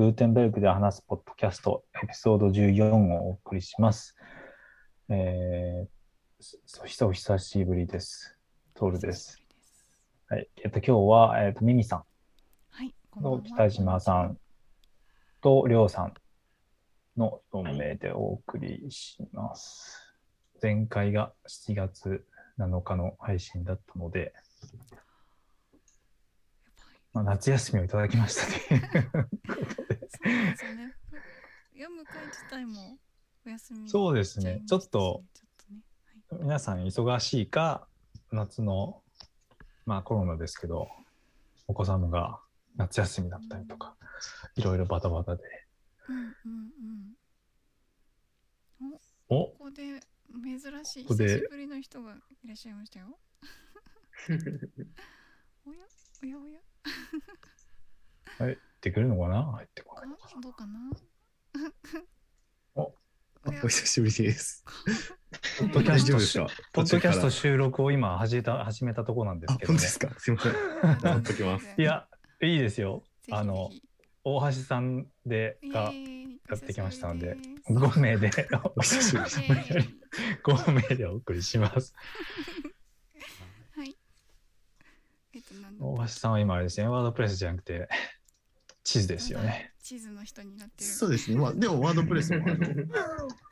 グーテンベルクで話すポッドキャストエピソード14をお送りします。えー、そひお久しぶりです。トールです。はい。えっと、今日は、えっと、ミミさはい、こんはと北島さんとりょうさんの4名でお送りします。前回が7月7日の配信だったので、まあ、夏休みをいただきましたね。そう。読む会自体もお休みそうですねしちょっとね。はい、皆さん忙しいか、夏の、まあコロナですけど、お子様が夏休みだったりとか、いろいろバタバタで。うんうんうん。おここで珍しいここで久しぶりの人がいらっしゃいましたよ。おや？おやおや？入ってくるのかな？入ってこないのかあどうかな？おお久しぶりです。ポッドキャストですか？ポッドキャスト収録を今始めた始めたとこなんですけど、ね本当で。すか？すいません。っときます。いや、いいですよ。あの大橋さんでがやってきましたので久しぶりです5名で、お久しぶりです。イエーイ5名でお送りします。はい。えっと、なんだ大橋さんは今あれですね、ワードプレスじゃなくて、地図ですよね。地図の人になってる。そうですね。まあ、でもワードプレスもあの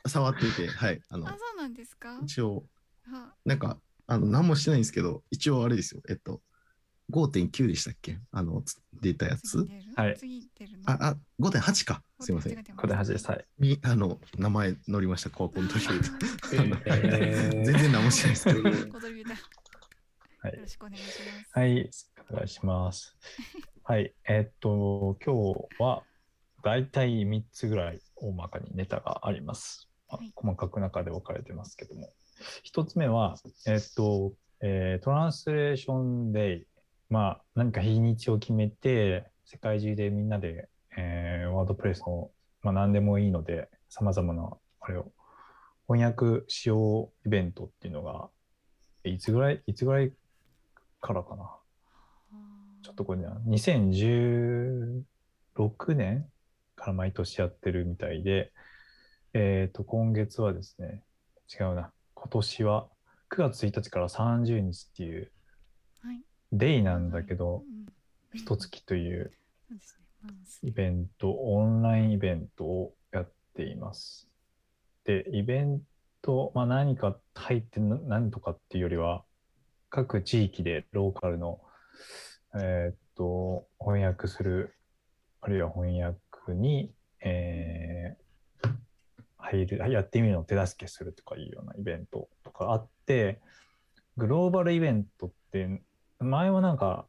触っていて、はい。あのあ、、そうなんですか？一応、あ、なんか、あの、何もしてないんですけど、一応あれですよ。えっと、5.9でしたっけ？あの、つ出たやつ？次。出る？はい次出るの？あ、あ、5.8か。すいません。これ8です。はい。に、あの、名前載りました。高校の時に。あ のえー 全然何もしてないですけど。小鳥だ。よはいろしくお願いします。はい、お願いします。はい、えーっと、今日はだいたい3つぐらい大まかにネタがあります。細かく中で分かれてますけども。1つ目は、えーっと、えートランスレーションデイ。まあ、何か日にちを決めて、世界中でみんなで、えーワードプレスの、まあ、何でもいいので、さまざまな、あれを、翻訳使用イベントっていうのが、いつぐらい、いつぐらいからかな。ちょっとこれね、2016年から毎年やってるみたいで、えっ、と、今月はですね、違うな、今年は9月1日から30日っていうはい。デイなんだけど、うん、一月というイベント、オンラインイベントをやっています。で、イベント、まあ、何か入ってな何とかっていうよりは、各地域でローカルの、えーっと、翻訳する、あるいは翻訳に、えー入る、やってみるのを手助けするとかいうようなイベントとかあって、グローバルイベントって、前はなんか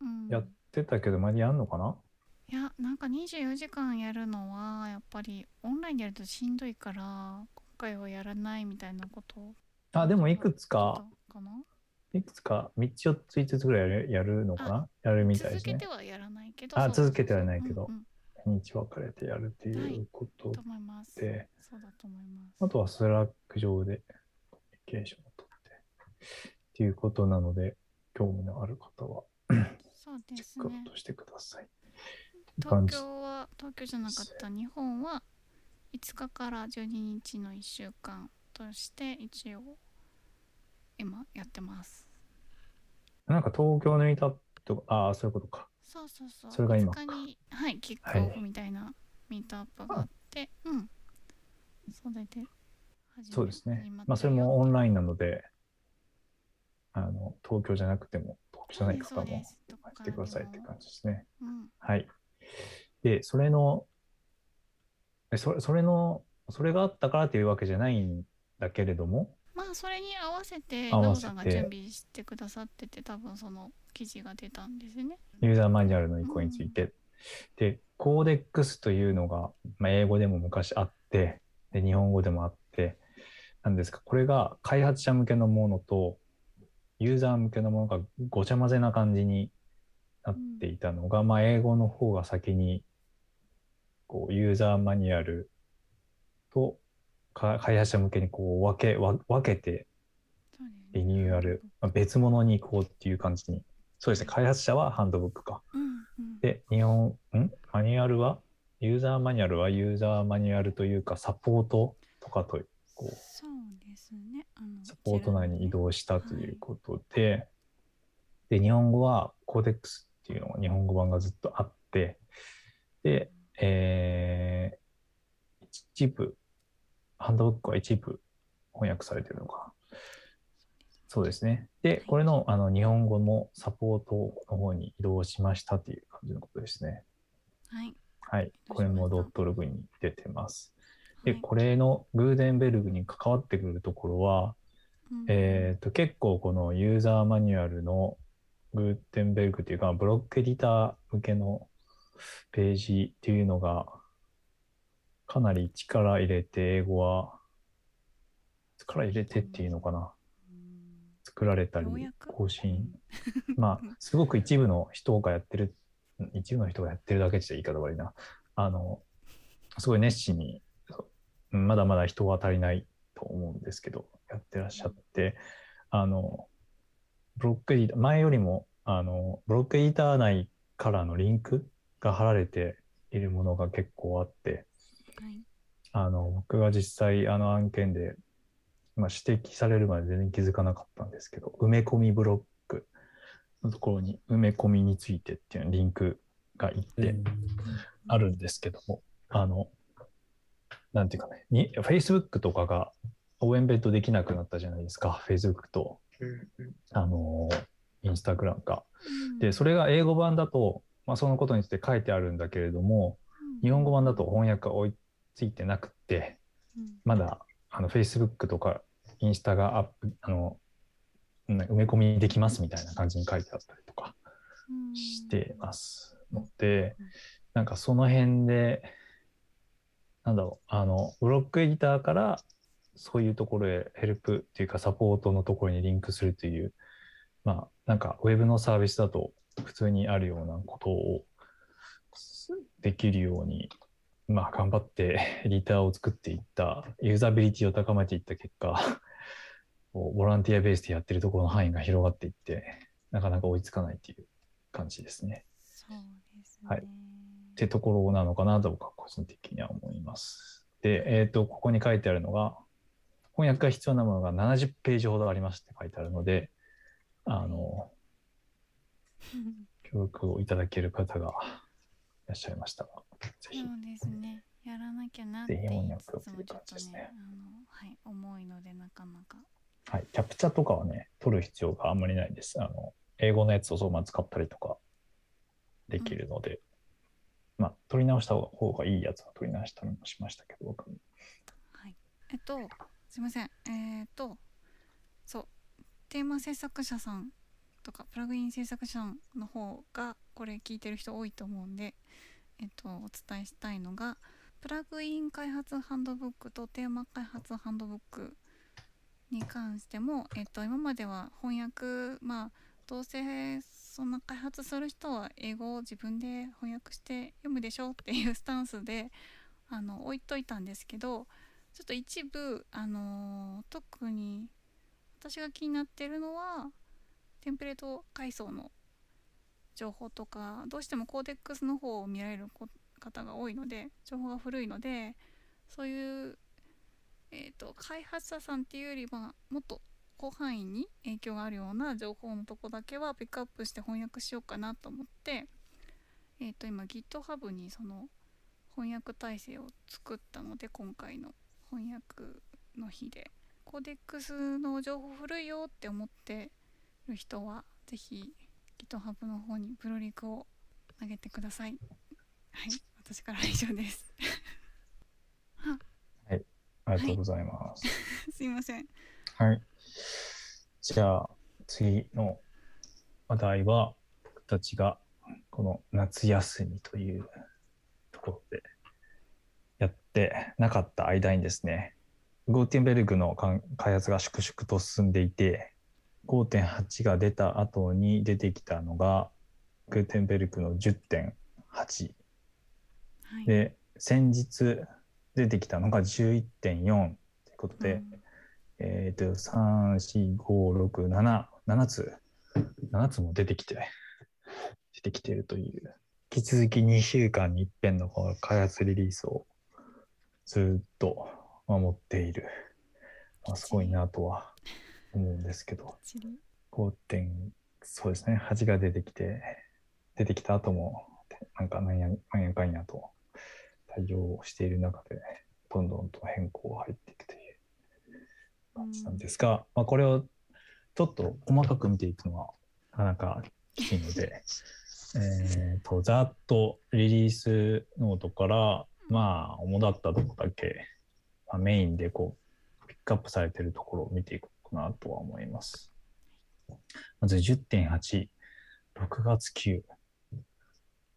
うん。やってたけど、まだやんのかな？いや、なんか24時間やるのは、やっぱりオンラインでやるとしんどいから、今回はやらないみたいなこと。をあ、でもいくつか。いくつか、3つ、4つ、5つぐらいやるやるのかな？やるみたいですね続けて。はやらないけど。あ続けてはないけどうんうん日分かれてやるっていうことと思います。で、そうだと思います。あとは Slack 上でコミュニケーションを取ってっていうことなので、興味のある方はそうですねチェックアウトしてください。東京は、東京じゃなかった日本は5日から12日の1週間として一応今やってます。なんか東京のいたとか、ああ、そういうことか。そうそうそう。それが今か5日に、はい、キックオフみたいなミートアップがあって、うん。それでそうですね始まあ、それもオンラインなので、あの、東京じゃなくても、東京じゃない方もそうですどこ来てくださいって感じですね。うん。はい。で、それの、えそれそれの、それがあったからというわけじゃないんだけれども、まあそれに合わせて合わせてナオさんが準備してくださってて多分その記事が出たんですね。ユーザーマニュアルの移行について。で、コーデックスというのが、まあ、英語でも昔あって、で、日本語でもあって、なんですか、これが開発者向けのものと、ユーザー向けのものがごちゃ混ぜな感じになっていたのが、まあ、英語の方が先に、こう、ユーザーマニュアルと、か開発者向けにこう分け、わ分けてリニューアル、まあ、別物に行こうっていう感じに。そうですね、開発者はハンドブックか。うんうん。で、日本、ん？マニュアルは？ユーザーマニュアルは？ユーザーマニュアルというか、サポートとかと、こう、そうですね。あのサポート内に移動したとはいいうことで、で、日本語はコーデックスっていうのが日本語版がずっとあって、で、えー一部、ハンドブックは一部翻訳されてるのかな。そうですね。で、これのあの日本語もサポートの方に移動しましたっていう感じのことですね。はい。はい。これもドットログに出てます。で、はいこれのグーデンベルグに関わってくるところは、うんえー、と結構このユーザーマニュアルのグーテンベルグというかブロックエディター向けのページっていうのがかなり力入れて英語は力入れてっていうのかな。うん作られたり更新。まあ すごく一部の人がやってる一部の人がやってるだけって言い方悪いな。あのすごい熱心にまだまだ人は足りないと思うんですけどやってらっしゃってあのブロックエディター前よりもあのブロックエディター内からのリンクが貼られているものが結構あってはい。あの僕が実際あの案件で、まあ、指摘されるまで全然気づかなかったんですけど埋め込みブロックのところに埋め込みについてっていうリンクがいってあるんですけども、あのなんていうかねに Facebook とかが応援ベッドできなくなったじゃないですか Facebook と。あのインスタグラムが。でそれが英語版だと、まあ、そのことについて書いてあるんだけれども日本語版だと翻訳が追いついてなくってまだあの Facebook とかインスタがアップあのうん埋め込みできますみたいな感じに書いてあったりとかしてます。のでなんかその辺でなんだろうあのブロックエディターからそういうところへヘルプっていうかサポートのところにリンクするというまあなんかウェブのサービスだと普通にあるようなことをできるようにまあ頑張ってエディターを作っていったユーザビリティを高めていった結果 ボランティアベースでやってるところの範囲が広がっていってなかなか追いつかないっていう感じですね。そうですね。はいってところなのかなと僕は個人的には思います。で、えっ、と、ここに書いてあるのが、翻訳が必要なものが70ページほどありますって書いてあるので、あの、協力をいただける方がいらっしゃいましたそうですね。やらなきゃなって言いつつもちょっとね、あの、はい、重いのでなかなか。はい、キャプチャとかはね、取る必要があんまりないです。あの、英語のやつをそのまま使ったりとかできるので、まあ、取り直した方がいいやつは取り直したりもしましたけど、僕もはい。えっと、すいません。えーっと、そう、テーマ制作者さんとか、プラグイン制作者さんの方が、これ聞いてる人多いと思うんで、えっと、お伝えしたいのが、プラグイン開発ハンドブックとテーマ開発ハンドブックに関しても、えっと、今までは翻訳、まあ、どうせそんな開発する人は英語を自分で翻訳して読むでしょっていうスタンスであの置いといたんですけどちょっと一部、あの特に私が気になってるのはテンプレート階層の情報とかどうしてもコーデックスの方を見られる方が多いので情報が古いのでそういう、えー、と開発者さんっていうよりはもっと広範囲に影響があるような情報のとこだけはピックアップして翻訳しようかなと思って、えー、と今 GitHub にその翻訳体制を作ったので今回の翻訳の日で。コーデックスの情報古いよって思ってる人はぜひ GitHub の方にプロリクを上げてください。はい私からは以上です。ありがとうございます。すいません。はい。じゃあ、次の話題は、僕たちがこの夏休みというところでやってなかった間にですね、ゴーテンベルグの開発が粛々と進んでいて、5.8が出た後に出てきたのが、グーテンベルグの10.8はい。で、先日出てきたのが11.4ということで、うん。えっ、と、3、4、5、6、7、7つ、7つも出てきて、出てきているという。引き続き2週間に一遍の開発リリースをずっと守っている。まあ、すごいなとは思うんですけど、チリ5点、そうですね、8が出てきて、出てきた後も、なんかなんやなんやかんやと対応している中で、どんどんと変更が入っていくという感じなんですが、まあ、これをちょっと細かく見ていくのは、なかなかきついので、えっと、ざっとリリースノートから、まあ、主だったとこだけ、まあ、メインでこう、ピックアップされてるところを見ていこうかなとは思います。まず10.8、6月9。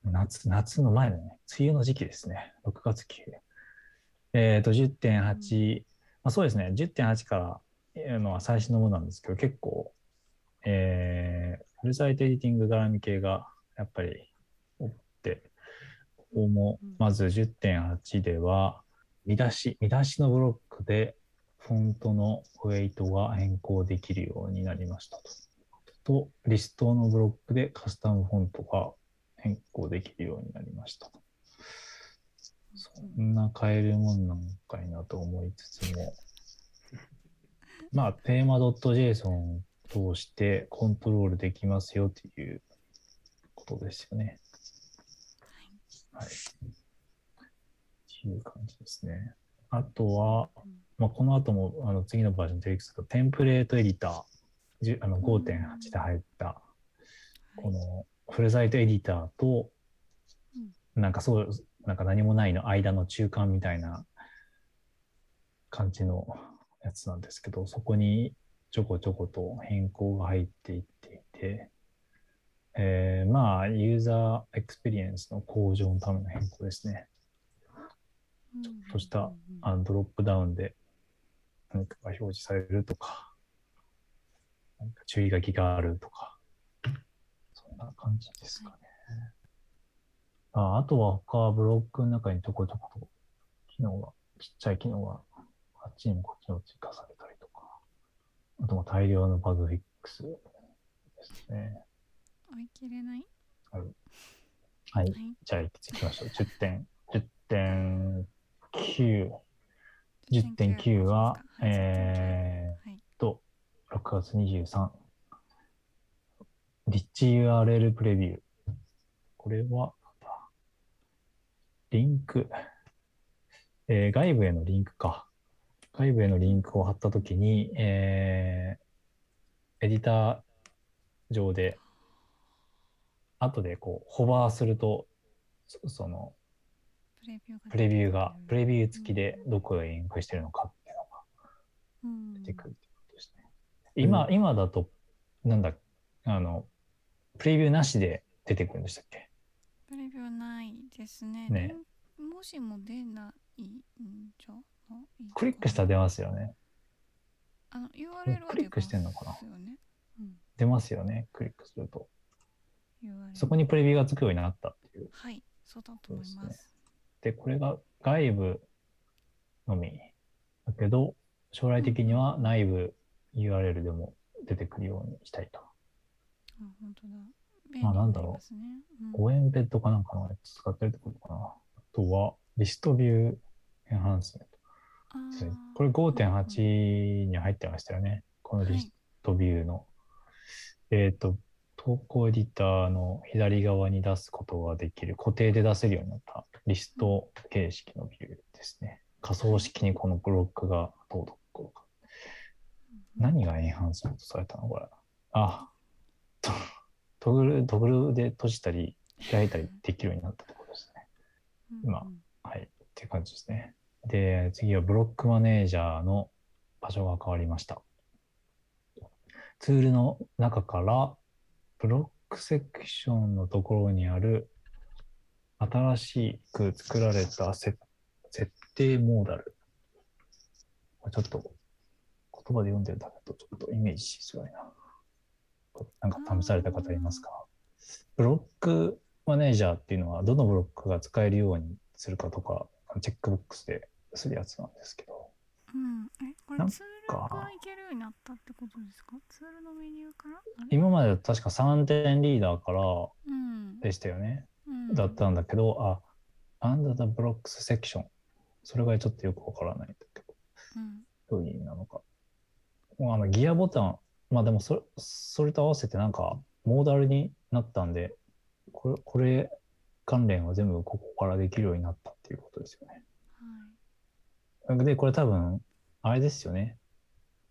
夏、夏の前だね。梅雨の時期ですね。6月9。えっ、と、10.8、まあ、そうですね。10.8からいうのは最新のものなんですけど、結構、えー、フルサイトエディティング絡み系がやっぱり多くて、ここもまず10.8では、見出し、見出しのブロックでフォントのウェイトが変更できるようになりましたと。と、リストのブロックでカスタムフォントが変更できるようになりましたと。そんな変えるもんなんかいなと思いつつも、まあ、テーマ .json を通してコントロールできますよということですよね。はい。っていう感じですね。あとは、まあ、この後もあの次のバージョンでいくと、テンプレートエディター、あの5.8で入った、この full site editor と、なんかそう、なんか何もないの間の中間みたいな感じのやつなんですけど、そこにちょこちょこと変更が入っていっていて、えーまあ、ユーザーエクスペリエンスの向上のための変更ですね。ちょっとしたあのドロップダウンで何かが表示されるとか、なんか注意書きがあるとか、そんな感じですかね。ああとは他はブロックの中にちょこちょこと機能が、ちっちゃい機能があっちにもこっちにも追加されたりとか、あとも大量のバグフィックスですね。追い切れない？はい。はいじゃあ、いきましょう。10点、10.9。10.9は、えー、はいー、と、6月23。リッチ URL プレビュー。これは、リンク、えー外部へのリンクか。外部へのリンクを貼ったときに、えーエディター上で、後でこう、ホバーすると、そその、プレビューがプレビューが、プレビュー付きでどこへリンクしてるのかっていうのがうん出てくるってことですね。今、今だと、なんだ、あの、プレビューなしで出てくるんでしたっけ？プレビューないですね。ねリン文字も出ないんじゃないクリックしたら出ますよね。あの URL はクリックしてんのかな？出ますよね。うん、出ますよね、クリックすると。そこにプレビューがつくようになったっていう。はい、そうだと思います。で、これが外部のみ。だけど、将来的には内部 URL でも出てくるようにしたいと。あ、本当だ。まあなんだろう便利になりますねうんゴエンベッドかなんかのやつ使ってるってことかな。あとは、リストビューエンハンスメントこれ5.8に入ってましたよね。このリストビューの。えっ、と、投稿エディターの左側に出すことができる、固定で出せるようになったリスト形式のビューですね。仮想式にこのブロックがどうどうか。何がエンハンスメントされたのこれ。あ、トトグル、トグルで閉じたり開いたりできるようになったってことですね。うん今はい。っていう感じですね。で、次はブロックマネージャーの場所が変わりました。ツールの中から、ブロックセクションのところにある、新しく作られた設設定モーダル。ちょっと、言葉で読んでるだけだとちょっとイメージしづらいな。なんか試された方いますか？ブロックマネージャーっていうのは、どのブロックが使えるようにするかとか、チェックボックスでするやつなんですけど、うん、え、これツールがいけるようになったってことですか？ツールのメニューから？今まで確か3点リーダーからうん。でしたよね。うんだったんだけど、あ、under the blocks section。それがちょっとよくわからないんだけど、うんどういう意味なのか。もうあのギアボタン、まあでもそれそれと合わせてなんかモーダルになったんで、これこれ関連は全部ここからできるようになったっていうことですよね。はいで、これ多分、あれですよね。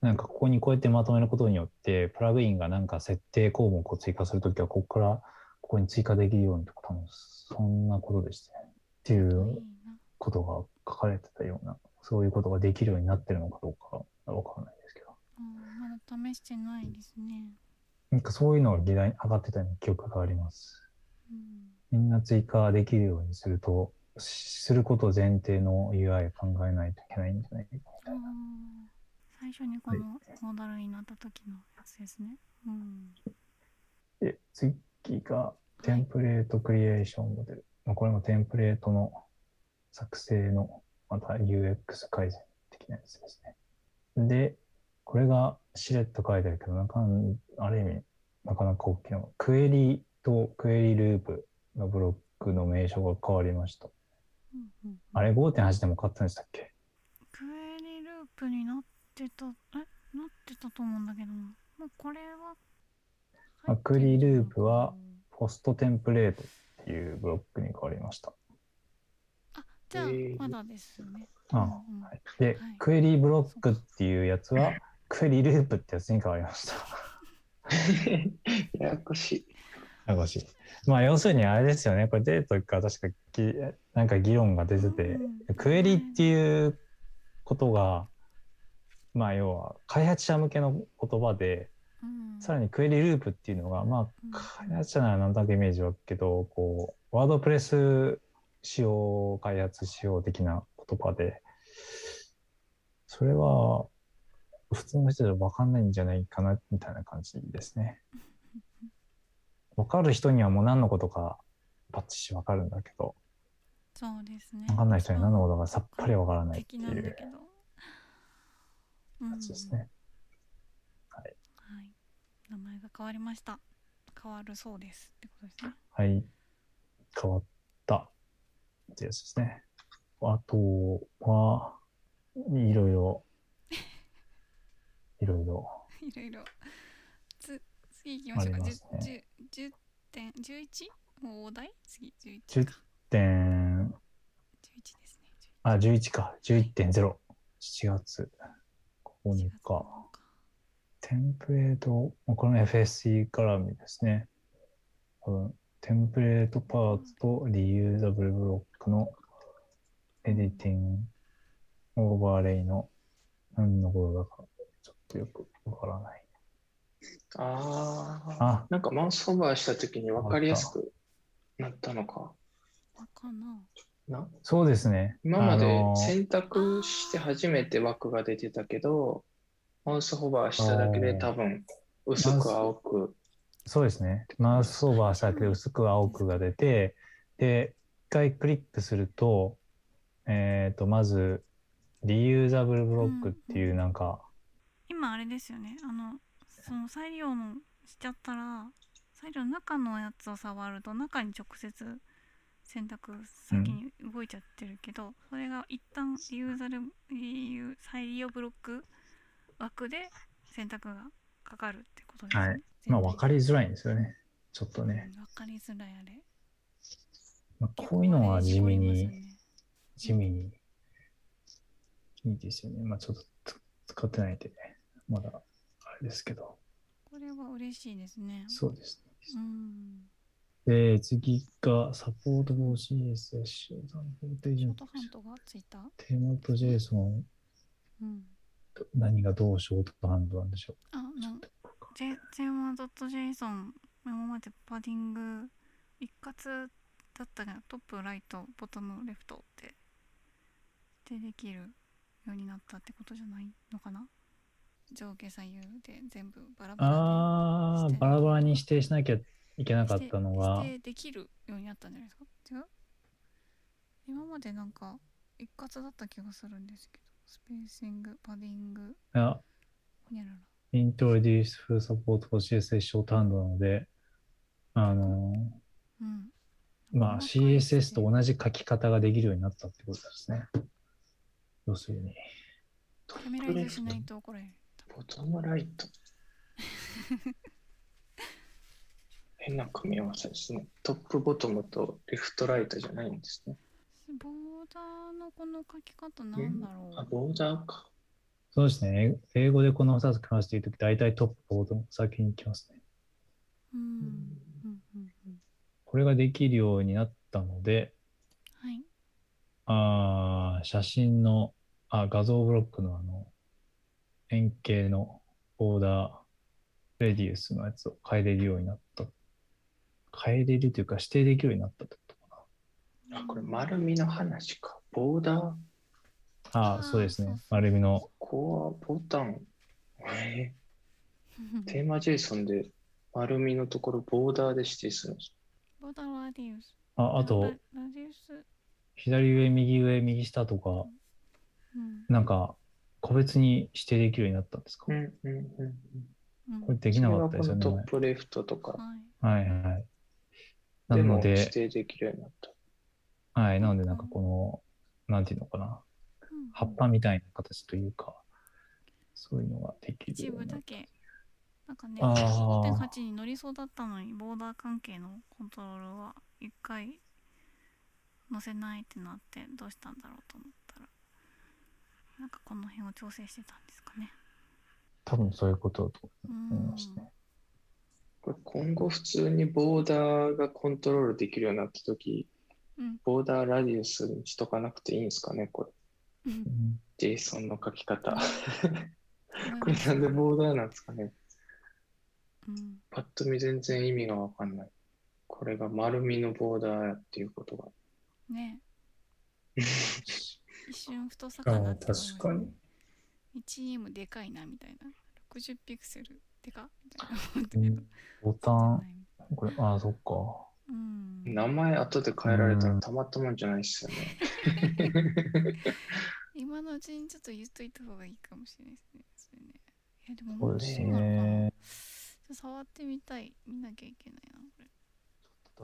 なんかここにこうやってまとめることによって、プラグインがなんか設定項目を追加するときは、ここからここに追加できるようにとか、多分そんなことでしたね。っていうなことが書かれてたような、そういうことができるようになってるのかどうかわからないですけど。うんまだ試してないですねなんかそういうのが議題に上がってたような記憶があります。うんみんな追加できるようにすると、しすることを前提の UI を考えないといけないんじゃないかみたいな。最初にこのモーダルになった時のやつですね。うん。で、次がテンプレートクリエーションモデル。まあ、これもテンプレートの作成のまた UX 改善的なやつですね。で、これがしれっと書いてあるけど、なかなある意味、なかなか大きなの。クエリとクエリループのブロックの名称が変わりました。うんうんうんあれ5.8でも買ったんでしたっけ？クエリループになってた、え？なってたと思うんだけどな。もうこれは入ってる。あクエリループはポストテンプレートっていうブロックに変わりました。あ、じゃあえーまだですよね。あうんうんはい、で、はいクエリブロックっていうやつは、クエリループってやつに変わりました。ややこしい。ややこしい。まあ、要するにあれですよね。これデートか確かぎ、なんか議論が出てて、うんクエリっていうことが、まあ、要は開発者向けの言葉で、うんさらにクエリループっていうのが、まうんあ、開発者ならなんとなくイメージはあるけど、こう、ワードプレス仕様、開発仕様的な言葉で、それは、普通の人じゃ分かんないんじゃないかな、みたいな感じですね。分かる人にはもう何のことかバッチシ分かるんだけど、そうですね。分かんない人には何のことかさっぱり分からないって的いうなんだけど。うんやつですね。はい。名前が変わりました。変わるそうですってことですね。はい。変わったってやつですね。あとは、いろいろ、いろいろいろいろ。つ次行きましょうか。ね十十十点十一もう大？台次十一10か。点、十一ですね。あ、11か、11.0。7月9 11日。月9日テンプレート、まあこれも FSE 絡みですね。多分 template parts と reusable block の editing、overlay の何のことだかちょっとよくわからない。ああ。あ、なんかマウスホバーしたときに分かりやすくなったのかわかな。な。そうですね。今まで選択して初めて枠が出てたけど、マウスホバーしただけで多分薄く青く。そうですね。マウスオーバーしただけで薄く青くが出て、で、一回クリックすると、えっ、と、まず、リユーザブルブロックっていうなんか、今あれですよね。あのその再利用のしちゃったら再利用の中のやつを触ると中に直接選択先に動いちゃってるけど、それが一旦リユーザルリユー再利用ブロック枠で選択がかかるってことですね。はいまあ分かりりづらいんですよね。ちょっとね。分かりづらいあれ。まあ、こういうのは地味に、ね地味にいいですよね。まあちょっとつ使ってないんで、まだあれですけど。これは嬉しいですね。そうですね。うん。で、次がサポート防止 CSS、サポートエージショートハントがついた？テーマと JSON、うん。何がどうショートハンドなんでしょう。あ、なん J- J1.json 今までパディング一括だったがトップライトボトムレフトってでできるようになったってことじゃないのかな。上下左右で全部バラバラであー、バラバラに指定しなきゃいけなかったのが、指定できるようになったんじゃないですか。違う？今までなんか一括だった気がするんですけどスペーシングパディングいや、ほにゃらら introduce full support for CSS ショートハンドなので、あのうんまあ CSS と同じ書き方ができるようになったってことですね。要するに。トキャメライズしないと怒られる。ボトムライト。変な組み合わせですね。トップボトムとレフトライトじゃないんですね。ボーダーのこの書き方なんだろあ、う。ボーダーか。そうですね。英英語でこの2つ組ませているとき、大体トップ、ボードも先に来ますね。うん。ううんんうんうん。これができるようになったので、はい。あー写真のあ画像ブロックのあの円形のボーダーレディウスのやつを変えれるようになった。変えれるというか指定できるようになったとかあ、これ丸みの話か。ボーダー？な。ああ、そうですね。丸みの。ここはボタン？えうんー、テーマ JSON で丸みのところボーダーで指定するんです。ボーダーラディウス。ああとラ、ラディウス。左上、右上、右下とか、うん。なんか、個別に指定できるようになったんですか、うんうんうんうん。うんこれできなかったですよねそれはこ。のトップレフトとかはい。はいはい。なでもので、指定できるようになった。はい、なので、なんかこの、なんていうのかな、うん葉っぱみたいな形というか、そういうのができる一ようになっ部だけ。なんかね、あー5.8に乗りそうだったのに、ボーダー関係のコントロールは一回載せないってなって、どうしたんだろうと思ったら、なんかこの辺を調整してたんですかね。多分そういうことだとうん思いますね。これ今後普通にボーダーがコントロールできるようになったとき、うんボーダーラディウスにしとかなくていいんですかね、これ。うんうん、JSON の書き方。これなんでボーダーなんですかね。うんパッと見全然意味がわかんない。これが丸みのボーダーっていうことが。ね一瞬太さかなって思いましたね 1M でかいなみたいな60ピクセルでかみたいな思ったけど、ボタン、これ、ああ、そっか。うん、名前後で変えられたらたまったもんじゃないっすよね。今のうちにちょっと言っといた方がいいかもしれないですね。そいやでもね。ちょっと触ってみたい。見なきゃいけないな、これ。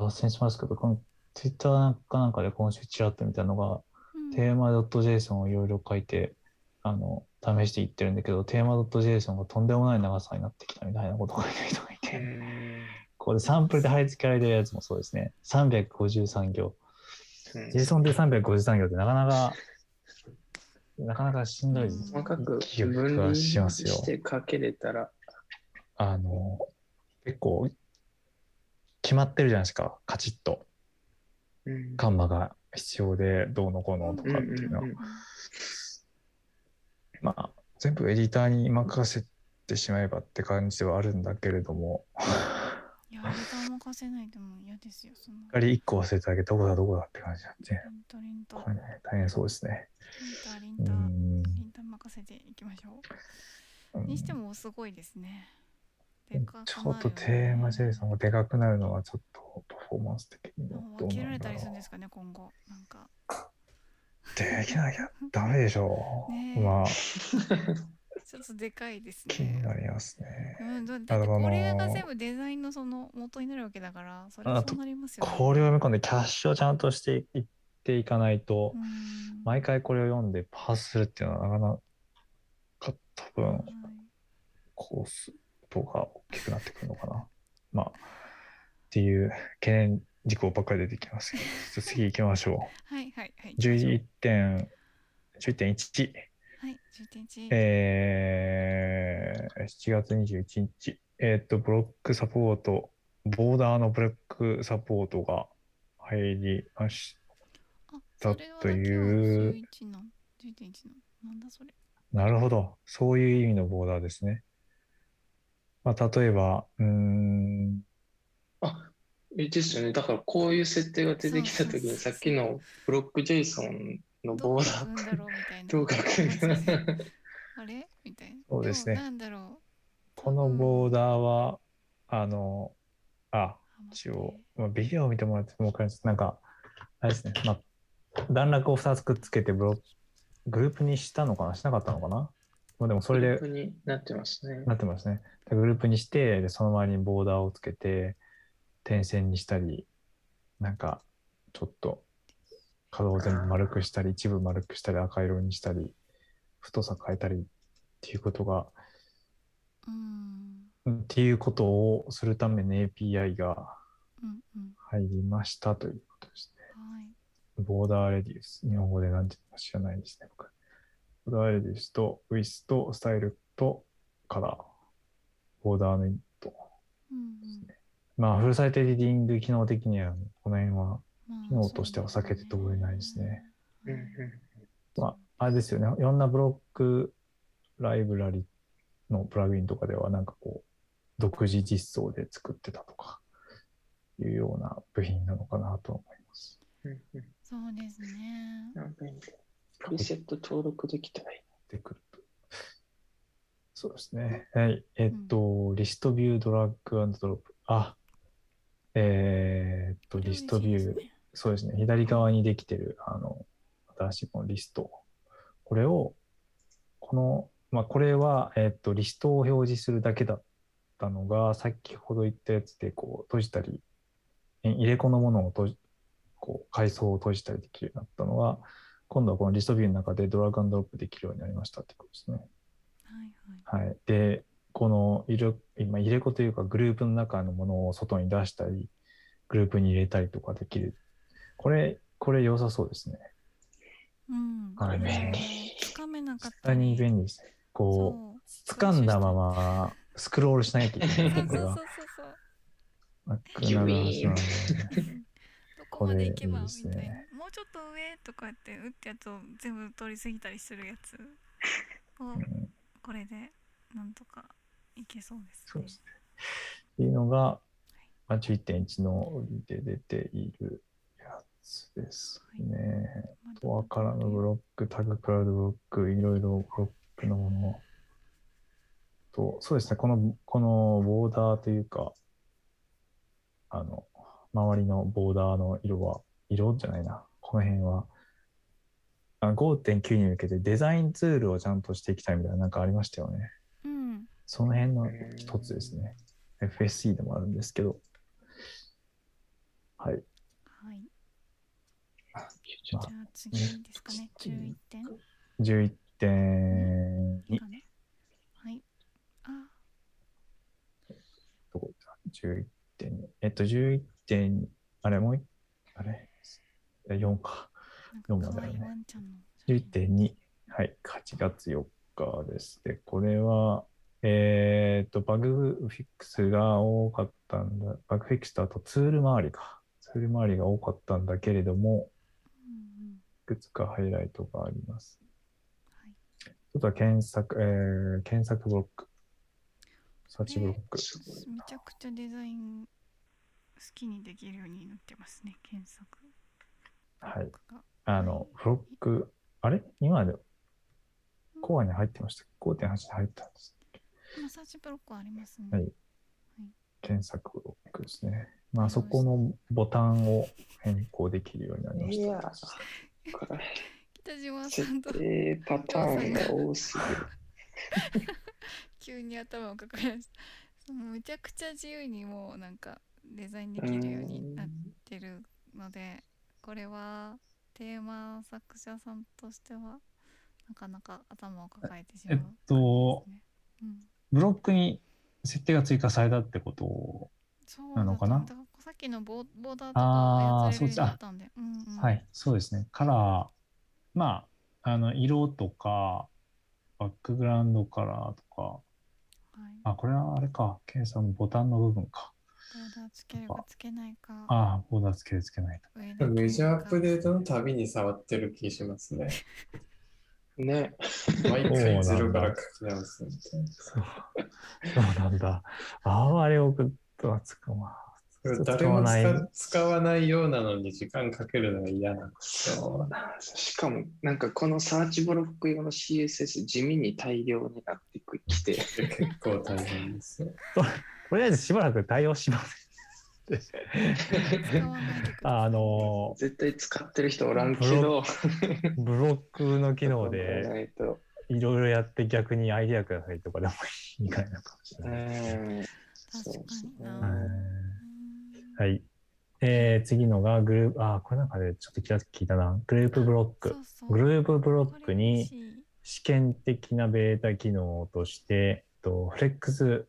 脱線しますけど、この Twitter かなんかで今週ちらっと見たのが、うんテーマ .json をいろいろ書いて、あの、試していってるんだけど、テーマ .json がとんでもない長さになってきたみたいなことを書いてる人がいうて、んこれサンプルで貼り付けられてるやつもそうですね。353行。うん JSON で353行ってなかなか、なかなかしんどいうん細かく気分離がしますよ。して書けれたら、あの、結構、決まってるじゃないですか、カチッと。うんカンマが必要で、どうのこうのとかっていうのはうんうんうんまあ、全部エディターに任せてしまえばって感じではあるんだけれども、いや、レター任せないともう嫌ですよ。そんな。光1個忘れただけどこだどこだって感じになって、リントリント。これね、大変そうですね。リンター、リンタ。リンター任せていきましょう。にしてもすごいですね。でかちょっとテーマ JSON がでかくなるのはちょっとパフォーマンス的にはもうどう分けられたりするんですかね、今後。なんか。できなきゃダメでしょう。まあ、ちょっとでかいです気にね。なりますね。うん、だだってこれが全部デザインのその元になるわけだから、それはそうなりますよね。これを読み込んでキャッシュをちゃんとしていっていかないと、うん毎回これを読んでパスするっていうのはなかなか多分はいコースとが大きくなってくるのかな。まあ、っていう懸念事項ばっかり出てきますけど、次行きましょ はいはいはい。う。11えー、7月21日、えーっと、ブロックサポート、ボーダーのブロックサポートが入りましあ、だそれはという11の、11の。なんだそれ。なるほど。そういう意味のボーダーですね。まあ、例えば、うーん、あ、えですよね。だからこういう設定が出てきたときにさっきのブロック JSON のどうボーダ書くんだろうみたいー、う あれ？みたいな。そうですねもなんだろこのボーダーは、あの、あ、う。一応、まあ、ビデオを見てもらってもわかります。なんか、あれですね、まあ、段落を2つくっつけてブロック、グループにしたのかな？しなかったのかな？まあでもそれでグループになってますね。なってますね。でグループにして、でその周りにボーダーをつけて、点線にしたり、なんか、ちょっと角を全部丸くしたり、一部丸くしたり、赤色にしたり、太さ変えたりっていうことが、うんっていうことをするための API がうんうん入りましたということですね。はいボーダーレディウス。日本語で何て言うのか知らないですね、僕。ボーダーレディウスと、ウィスと、スタイルと、カラー。ボーダーのイント。うんうんまあ、フルサイトエディティング機能的には、この辺は、まあ機能としては避けて通れないですね。うんうんまあ、あれですよね。いろんなブロックライブラリのプラグインとかでは、なんかこう、独自実装で作ってたとか、いうような部品なのかなと思います。うんうんそうですね。なんかプリセット登録できたらいってくると。そうですね。はい。えっと、リストビュードラッグアンドドロップ。あ、えーっと、リストビュー、そうですね。左側にできてる、あの、新しいこのリスト。これを、この、まあ、これは、えっと、リストを表示するだけだったのが、先ほど言ったやつで、こう、閉じたり、え入れ子のものを閉じ、こう、階層を閉じたりできるようになったのが、今度はこのリストビューの中でドラッグアンドドロップできるようになりましたってことですね。はいはい。はい。で、この入れ今入れ子というかグループの中のものを外に出したり、グループに入れたりとかできる。これ、これ良さそうですね。うん。はい便利つかめなかった大変り。便利ですね。こう、掴んだままスクロールしなきゃいけ。ない。そうそうそうこれは。そう。なくなる話なので。う んどこまで行けばこれいいですね。もうちょっと上とかって打ったやつを全部通り過ぎたりするやつをうんこれでなんとかいけそうです、ね。そうですね。っていうのが、まあ、11.1の売りで出ているやつですね。はカラーのブロック、タグクラウドブロック、いろいろブロックのものと、そうですね、この、このボーダーというか、あの、周りのボーダーの色は、色じゃないな、この辺は、あ5.9に向けてデザインツールをちゃんとしていきたいみたいななんかありましたよね。うん。その辺の一つですね。FSC でもあるんですけど。はい。じゃあ次ですかね。11点11.2かね。はい。あ、どこだ ?11 点。えっと、11点、あれ、もう一、あれ ?4 か。なんか可愛い四まであるねワンちゃんの。11.2。はい。8月4日です。で、これは、えっと、バグフィックスが多かったんだ。バグフィックスとあとツール周りか。ツール周りが多かったんだけれども、くつかハイライトがあります。はい。ちょっと検索、えー検索ブロック。サーチブロッ k。めちゃくちゃデザイン好きにできるようになってますね。検索。はい。があの、ブロック、あれ？今までコアに入ってました。5.8に入ったんです。今サーチブロックありますね。はい検索ブロックですね。まあ、そこのボタンを変更できるようになりましいやた。北島さんと。設定パターンが多すぎる。急に頭を抱えました。そのめちゃくちゃ自由にもうなんかデザインできるようになってるので、これはテーマ作者さんとしてはなかなか頭を抱えてしまう、えっとうん、ブロックに設定が追加されたってことなのかな？さっきのボボーダーとあーか操れるようになったんで、うんうん、はい、そうですね。カラー、まあ、あの、色とか、バックグラウンドカラーとか、はい、あ、これはあれか、ケンさんのボタンの部分か。ボーダーつけるかつけないかああ、ボーダーつけるつけないと。メジャーアップデートのたびに触ってる気しますね。ね。毎回ゼロから書き直すみたいな。そう。なんだ。ああれ送ったら使うまあ。誰もない。使使わないようなのに時間かけるのが嫌なんですよ。しかも、なんかこのサーチブロック用の CSS 地味に大量になってきて、結構大変ですよ。とりあえずしばらく対応します。あの、絶対使ってる人おらんけど、ブロックの機能なでいろいろやって逆にアイデアくださいとかでもいいかなかもしれうない。ん。確かになはい。えー次のがグループ、あー、これなんかでちょっと聞いたな。グループブロックそう。そうグループブロックに試験的なベータ機能として、えっとフレックス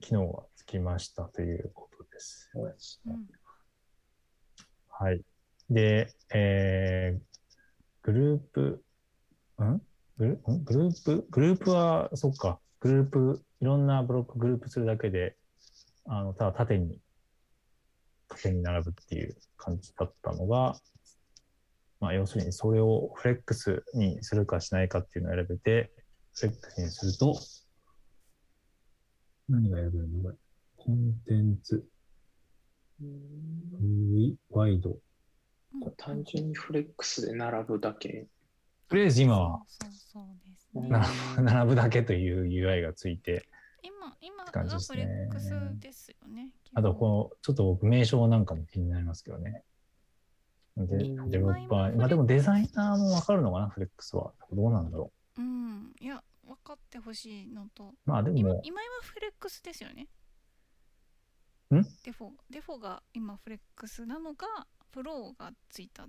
機能がつきましたということです。うんはい。で、えーグループ、ん？グルん？グループ、グループは、そっか、グループ、いろんなブロックグループするだけで、あの、ただ縦に、縦に並ぶっていう感じだったのが、まあ、要するにそれをフレックスにするかしないかっていうのを選べて、フレックスにすると、何が選べるのこれ？コンテンツ、ワイド。うん単純にフレックスで並ぶだけ。とりあえず今はそうそうそうですねな 並ぶだけという UI がついて、今今て感じがフですね。レックスですよねあとこの、ちょっと僕名称なんかも気になりますけどね。で、うんデベロッパー、まあでもデザイナーもわかるのかな、フレックスは。どうなんだろう？んいや分かってほしいのと。う。まあでも、今今はフレックスですよね。ん？デフォデフォが今フレックスなのがフローがついた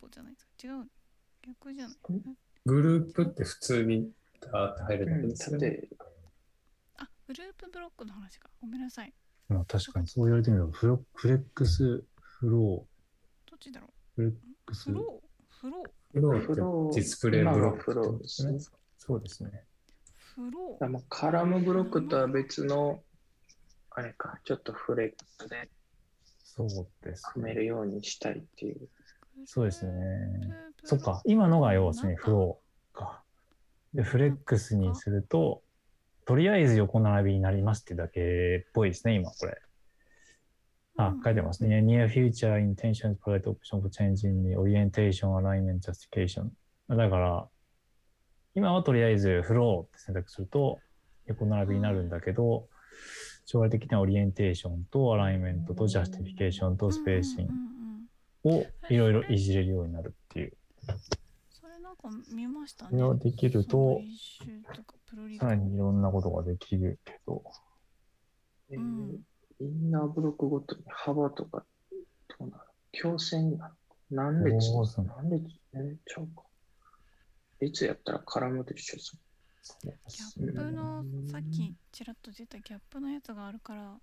方じゃないですか？違う？逆じゃない？グループって普通にダーって入るだけうんですよね。グループブロックの話かごめんなさいまあ確かにそう言われてみれば、フロフレックス、フロどっちだろー、フレッうクスフ、ローフローフロフローーってディスプレイブロック今はフローですね。そうですね。フロあまあカラムブロックとは別の、あれか、ちょっとフレックスでそうですね。組めるようにしたいっていう。ーそうですね。そっか、今のが要するにフローか。で、フレックスにすると、とりあえず横並びになりますってだけっぽいですね、今これ。あ、書いてますね。Near future intentions provide option for changing the orientation, alignment, justification. だから、今はとりあえずフローって選択すると横並びになるんだけど、将来的には orientation と alignment と justification と spacing をいろいろいじれるようになるっていう。それなんか見ましたねができるとさらにいろんなことができるけど、えーうん。 inner block ごとに幅とか、どうなる？強線なの？何列？何列？えーちゃうか。列やったらカラムと一緒ですギャップのさっきちらっと出たギャップのやつがあるから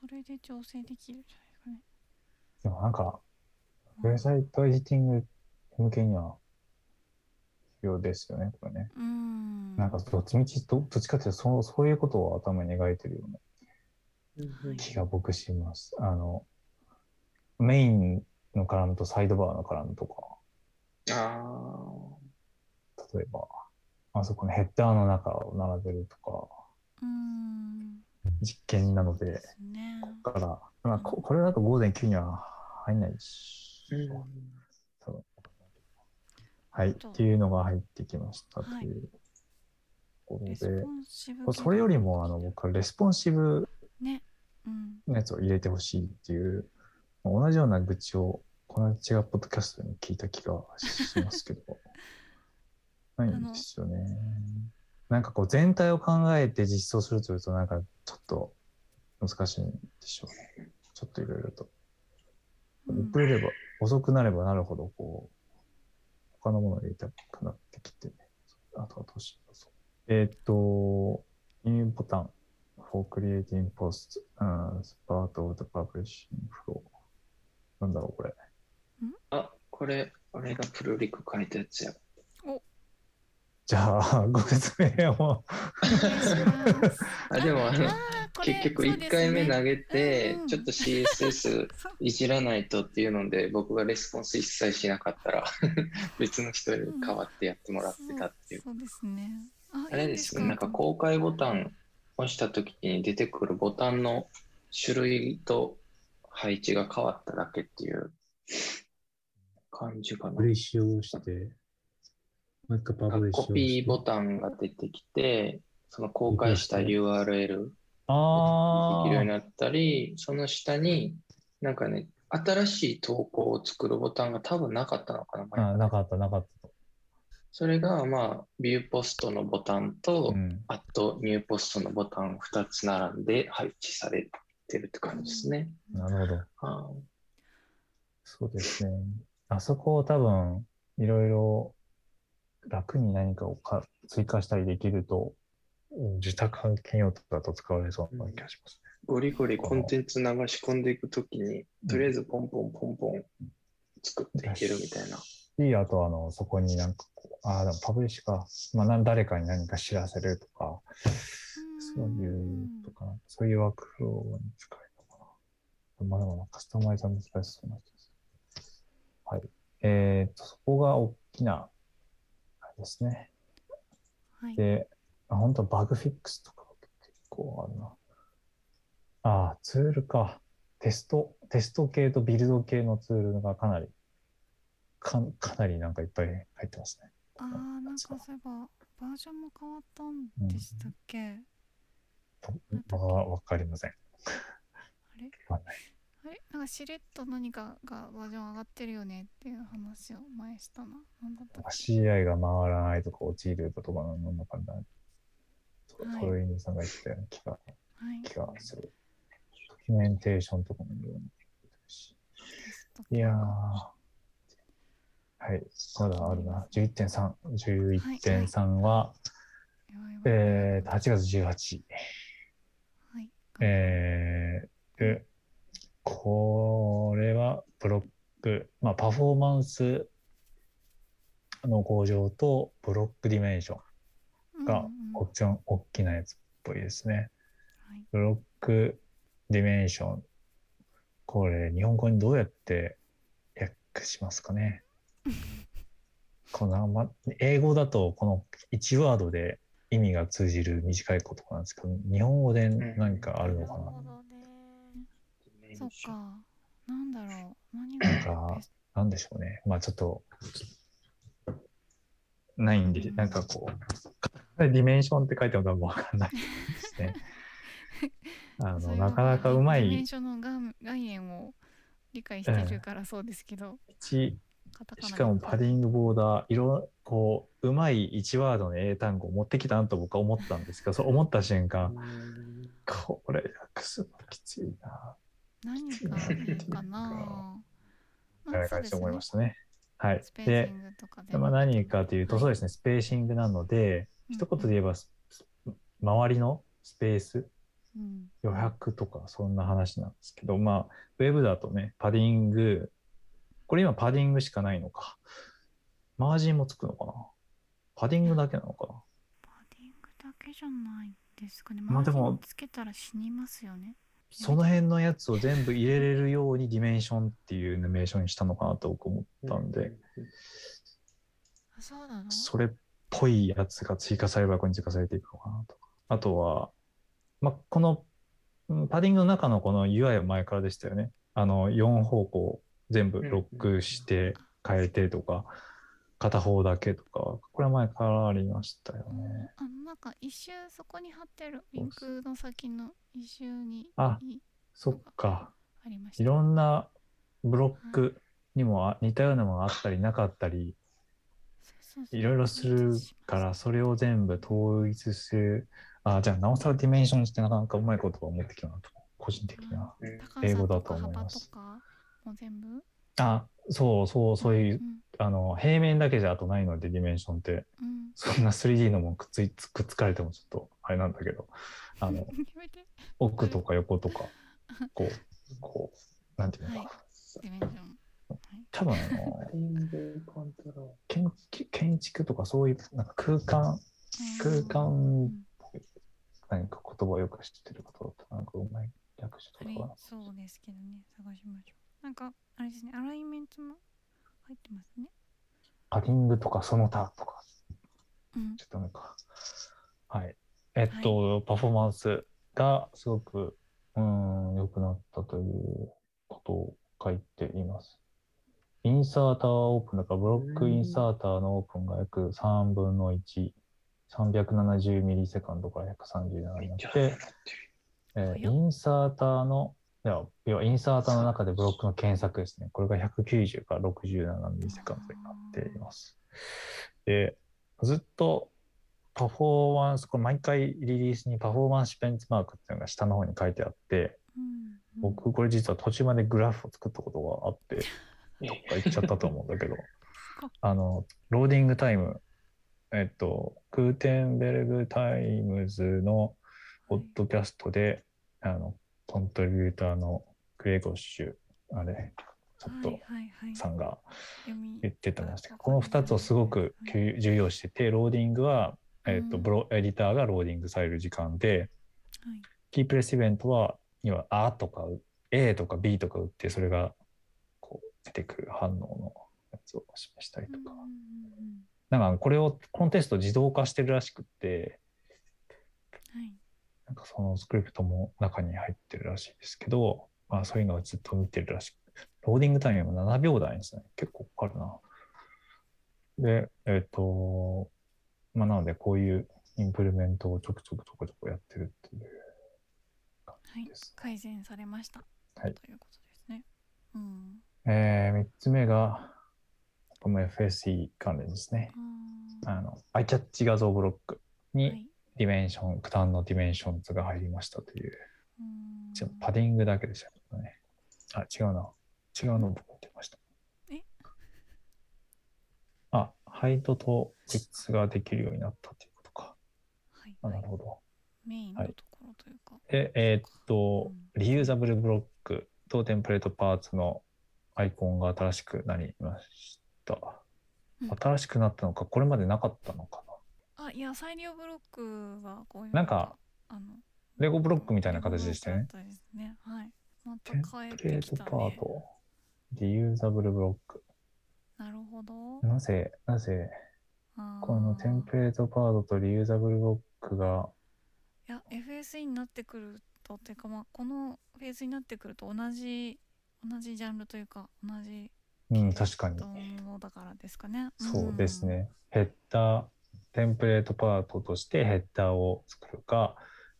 それで調整できるんじゃないですかね。でもなんか、ウェブサイトエディティング向けには必要ですよね、これね。うーん。なんかどっちみちどどっちかっていうとそうそういうことを頭に描いてるようなはい気が僕します。あの、メインのカラムとサイドバーのカラムとか、あ例えば、あそこのヘッダーの中を並べるとか、うーん。実験なので、ね。だから、まあ、ここれだと5.9には入んないし、ー。多分はい、っていうのが入ってきましたとはいいうところで、レスポンシブそれよりもあの僕はレスポンシブね。うん。のやつを入れてほしいっていう、同じような愚痴をこの違うポッドキャストに聞いた気がしますけど、ないんですよね。なんかこう全体を考えて実装するというとなんかちょっと難しいんでしょうね。ちょっといろいろと。うん。遅れれば、遅くなればなるほど、こう、他のものを入れたくなってきて、あとはどうしよう。えーっと、ニューボタン for creating posts、uh, as part of the publishing flow。なんだろう、これ。あ、これ、俺がプルリク書いたやつや。じゃあ、ご説明を。あ、でもあの、結局そうですね。1回目投げて、うんうん。ちょっと CSS いじらないとっていうので、僕がレスポンス一切しなかったら、別の人に代わってやってもらってたっていう。そうそうですね。ああれですね、なんか公開ボタン押した時に出てくるボタンの種類と配置が変わっただけっていう感じかな。して、もう一回パあブリッシュをして。コピーボタンが出てきて、その公開した URL あできるようにあ、なったり、その下に、なんかね、新しい投稿を作るボタンが多分なかったのかな、前あなかった、なかったと。それが、まあ、ビューポストのボタンと、うん。あと、ニューポストのボタン2つ並んで配置されてるって感じですね。なるほど。あそうですね。あそこを多分、いろいろ楽に何かをか追加したりできると、うん自宅版兼用とかだと使われそうな気がしますね。ゴリゴリコンテンツ流し込んでいくときに、とりあえずポンポンポンポン作っていけるみたいな。いい、あと、あの、そこになんかこう、ああ、でもパブリッシュか。まあ、なん誰かに何か知らせるとか、そういうとか、そういうワークフローに使えるのかな。まあでも、カスタマイズは難しそうな気がする。はい。えっと、そこが大きな、あれですね。はい。で、あ本当バグフィックスとか結構あるな。ああ、ツールか。テスト、テスト系とビルド系のツールがかなり、かかなりなんかいっぱい入ってますね。ああ、なんかそういえば、バージョンも変わったんでしたっけ、わわかりません。あれ？わかんないあれ？なんかしれっと何かがバージョン上がってるよねっていう話を前したな。なんだったっけ？CI が回らないとか落ちるとかの中で、そはいそういう意味さんが言ったような気がはい。気がする。ドキュメンテーションとかもいろいろし。いやー。はい。まだあるな。11.3。11.3は、やばいやばいえーと、8月18日。はい。えー、で、これはブロック、まあ、パフォーマンスの向上と block dimension がうんうんオプション大きなやつっぽいですね。はい block dimension。これ、日本語にどうやって訳しますかね。このま、英語だと、この1ワードで意味が通じる短い言葉なんですけど、日本語で何かあるのかな。なるほどね。そっか。なんだろう。何なんがかなんでしょうね。まあちょっと、ないんで、なんかこう、ディメンションって書いても多分わかんないですね。あの、なかなかうまいディメン、ションの概概念を理解してるからそうですけど、しかもパディングボーダー、いろ、こう、うまい1ワードの英単語を持ってきたなと僕は思ったんですけど、そう思った瞬間、これ訳すのきついな、何かあるのかな。みたいな感じで思いましたね。はいス。ペーでシ、ングとかでまあ、何かというと、はいそうですね、スペーシングなので、一言で言えば、ス周りのスペース、うん余白とか、そんな話なんですけど、まあ、ウェブだとね、パディング、これ今パディングしかないのか。マージンもつくのかな？パディングだけなのかな？パディングだけじゃないですかね。まあでもつけたら死にますよね。その辺のやつを全部入れれるように dimension っていう namation にしたのかなと僕思ったんで、あ、そうなの？それっぽいやつが追加されればここに追加されていくのかなとか。あとは、まあ、このうんパディングの中のこの UI は前からでしたよね。あの、4方向全部ロックして変えてとか、片方だけとか、これは前からありましたよね。あのなんか一周そこに貼ってるリンクの先の一周にあいそっか。ありました。いろんなブロックにもあ似たようなものがあったりなかったり、いろいろするから、それを全部統一する。あ、じゃあ、なおさらディメンションしてなかなかうまい言葉を持ってきたなと、個人的には。高さ英語だと思います幅とかも全部？あ、そうそう、そういう、んあの、平面だけじゃあとないので、ディメンションって。うん、そんな 3D のもんくっついくっつかれてもちょっと、あれなんだけど、あの、奥とか横とか、こう、こう、なんていうのか。な。はい。多分あの、建建築とかそういう、なんか空間、空う間ん何か言葉をよく知ってる方だった。ら、なんかうまい略しとか。そうですけどね。探しましょう。なんかあれですね。アライメントも入ってますね。パディングとかその他とか、うん。ちょっとなんか、はい。えっと、パフォーマンスがすごく、うん、良くなったということを書いています。インサーターオープンだから、ブロックインサーターのオープンが約3分の1、370ミリセカンドから137になって、えーインサーターの、いや、要はインサーターの中でブロックの検索ですね。これが190から67ミリセカンドになっています。で、ずっとパフォーマンス、これ毎回リリースにパフォーマンスベンチマークっていうのが下の方に書いてあって、僕これ実は途中までグラフを作ったことがあって、どっか行っちゃったと思うんだけど、あの、 loading time、えっと、 Gutenberg Times のポッドキャストで、あの、 contributor のグレゴッシュ、あれ、ちょっとさんが言ってたんですけど、この2つをすごくはい。重要してて、 loading は、えっと、うんブロエディターが loading される時間で、はい。 keypress event は、には、あとか、A とか B とか打って、それが、こう、出てくる反応のやつを示したりとか。なんか、これを、コンテスト自動化してるらしくって、はいなんかそのスクリプトも中に入ってるらしいですけど、まあそういうのをずっと見てるらしく、 loading time も7秒台ですね。結構かかるな。で、えっ、と、まあなのでこういう implement をちょくちょくちょこちょこやってるっていう感はいじです。改善されました、はいということですねうんえー、3つ目が、この FSE 関連ですね。ああの、アイキャッチ画像ブロックにーはいディメンション、負担のディメンションズが入りましたといううんちょパディングだけでしたけどね。あ、違うな。違うの僕見てました。え？あ、ハイトとグッズができるようになったということか。はいあなるほど。メインのはいところというか、で、えーっとう、リユーザブルブロックとテンプレートパーツのアイコンが新しくなりました。うん新しくなったのか、これまでなかったのかな。あいや再利用ブロックはこういうなんかあのレゴブロックみたいな形でしたよね。レゴブロックだったですねはいまたテン変えプレートパート、リユーザブルブロック。なるほどなぜ、なぜ、このテンプレートパートとリユーザブルブロックがいや FSE になってくるとっていうかまあこのフェーズになってくると同じ同じジャンルというか同じうん、確かに。ものだからですかねそうですね。ヘッダー、テンプレートパートとしてヘッダーを作るか、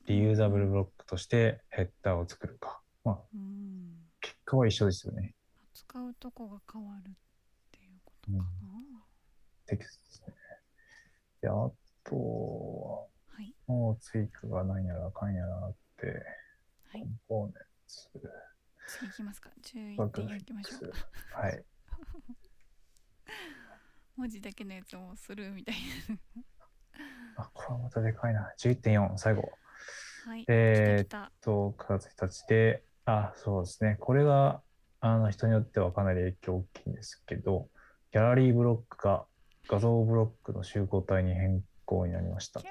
リユーザブルブロックとしてヘッダーを作るか。まあ、結果は一緒ですよね。使うとこが変わるっていうことかな、テキストですね。で、あとは、はいもう追加が何やらかんやらあって、はいコンポーネンツ、次いきますか11バグフィ点いきましょう。はい。文字だけのやつもスルーみたいあ、これはまたでかいな。11.4、最後。なはいえー来た来と、9月1日で、あ、そうですね。これが、あの、人によってはかなり影響大きいんですけど、ギャラリーブロックが画像ブロックの集合体に変更になりました。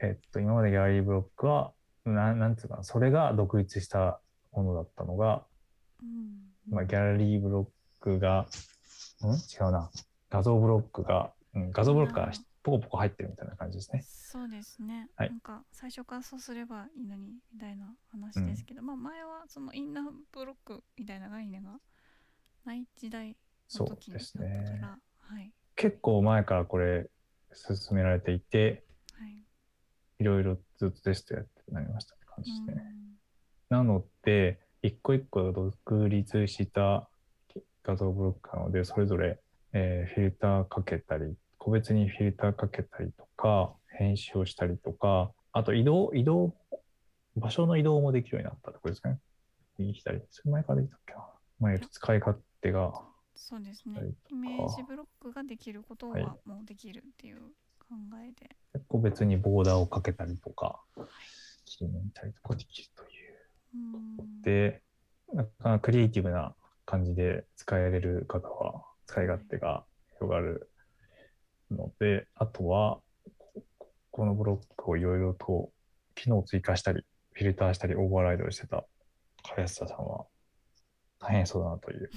えっと、今までギャラリーブロックは、ななんつうかな、それが独立したものだったのが、ーうんまあ、ギャラリーブロックが、ん？違うな。画像ブロックが、うん、画像ブロックがポコポコ入ってるみたいな感じですね。そうですね、はい。なんか最初からそうすればいいのにみたいな話ですけど、まあ前はそのインナーブロックみたいな概念がない時代の時だったですからね。はい。結構前からこれ進められていて、はい。いろいろずっとテストやってなりましたって感じですね。うん。なので、一個一個独立した画像ブロックなので、それぞれ、えーフィルターかけたり、個別にフィルターかけたりとか、編集をしたりとか、あと移動、移動、場所の移動もできるようになったってことですね。右左。それ前からできたっけな。まあ、使い勝手が、そうですねはいイメージブロックができることはいはもうできるっていう考えで、個別にボーダーをかけたりとか、切り抜いたりとかできるという。うんで、なかなかクリエイティブな感じで使えれる方は使い勝手が広がるので、あとは、ここのブロックをいろいろと機能を追加したり、フィルターしたり、 override してた林田さんは大変そうだなという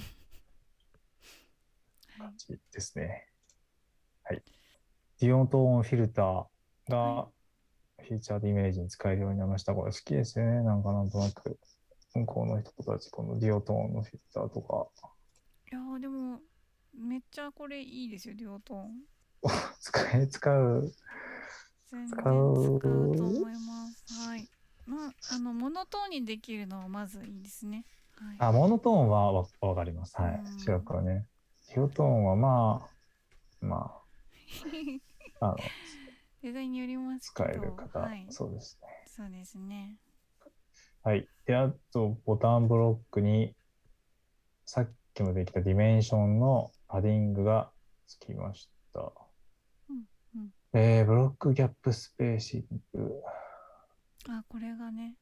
はい感じですね。はい。ディオントーンフィルターがはフィーチャードイメージに使えるようになりました。これ好きですよね。なんかなんとなく。向こうの人たち、この duotone のフィルターとか、いやーでもめっちゃこれいいですよ両トーン使え、使う。全然使使ううと思いますはいまああのモノトーンにできるのはまずいいですねはいあ、モノトーンはわわかります。はいうん。白くはね。ディオトーンはまあ、まあ、あの、デザインによります使える方、はい、そうですね。そうですねはい。で、あと、ボタンブロックに、さっきも出てきた dimension の padding がつきました。うんうんえー block gap spacing。あこれがね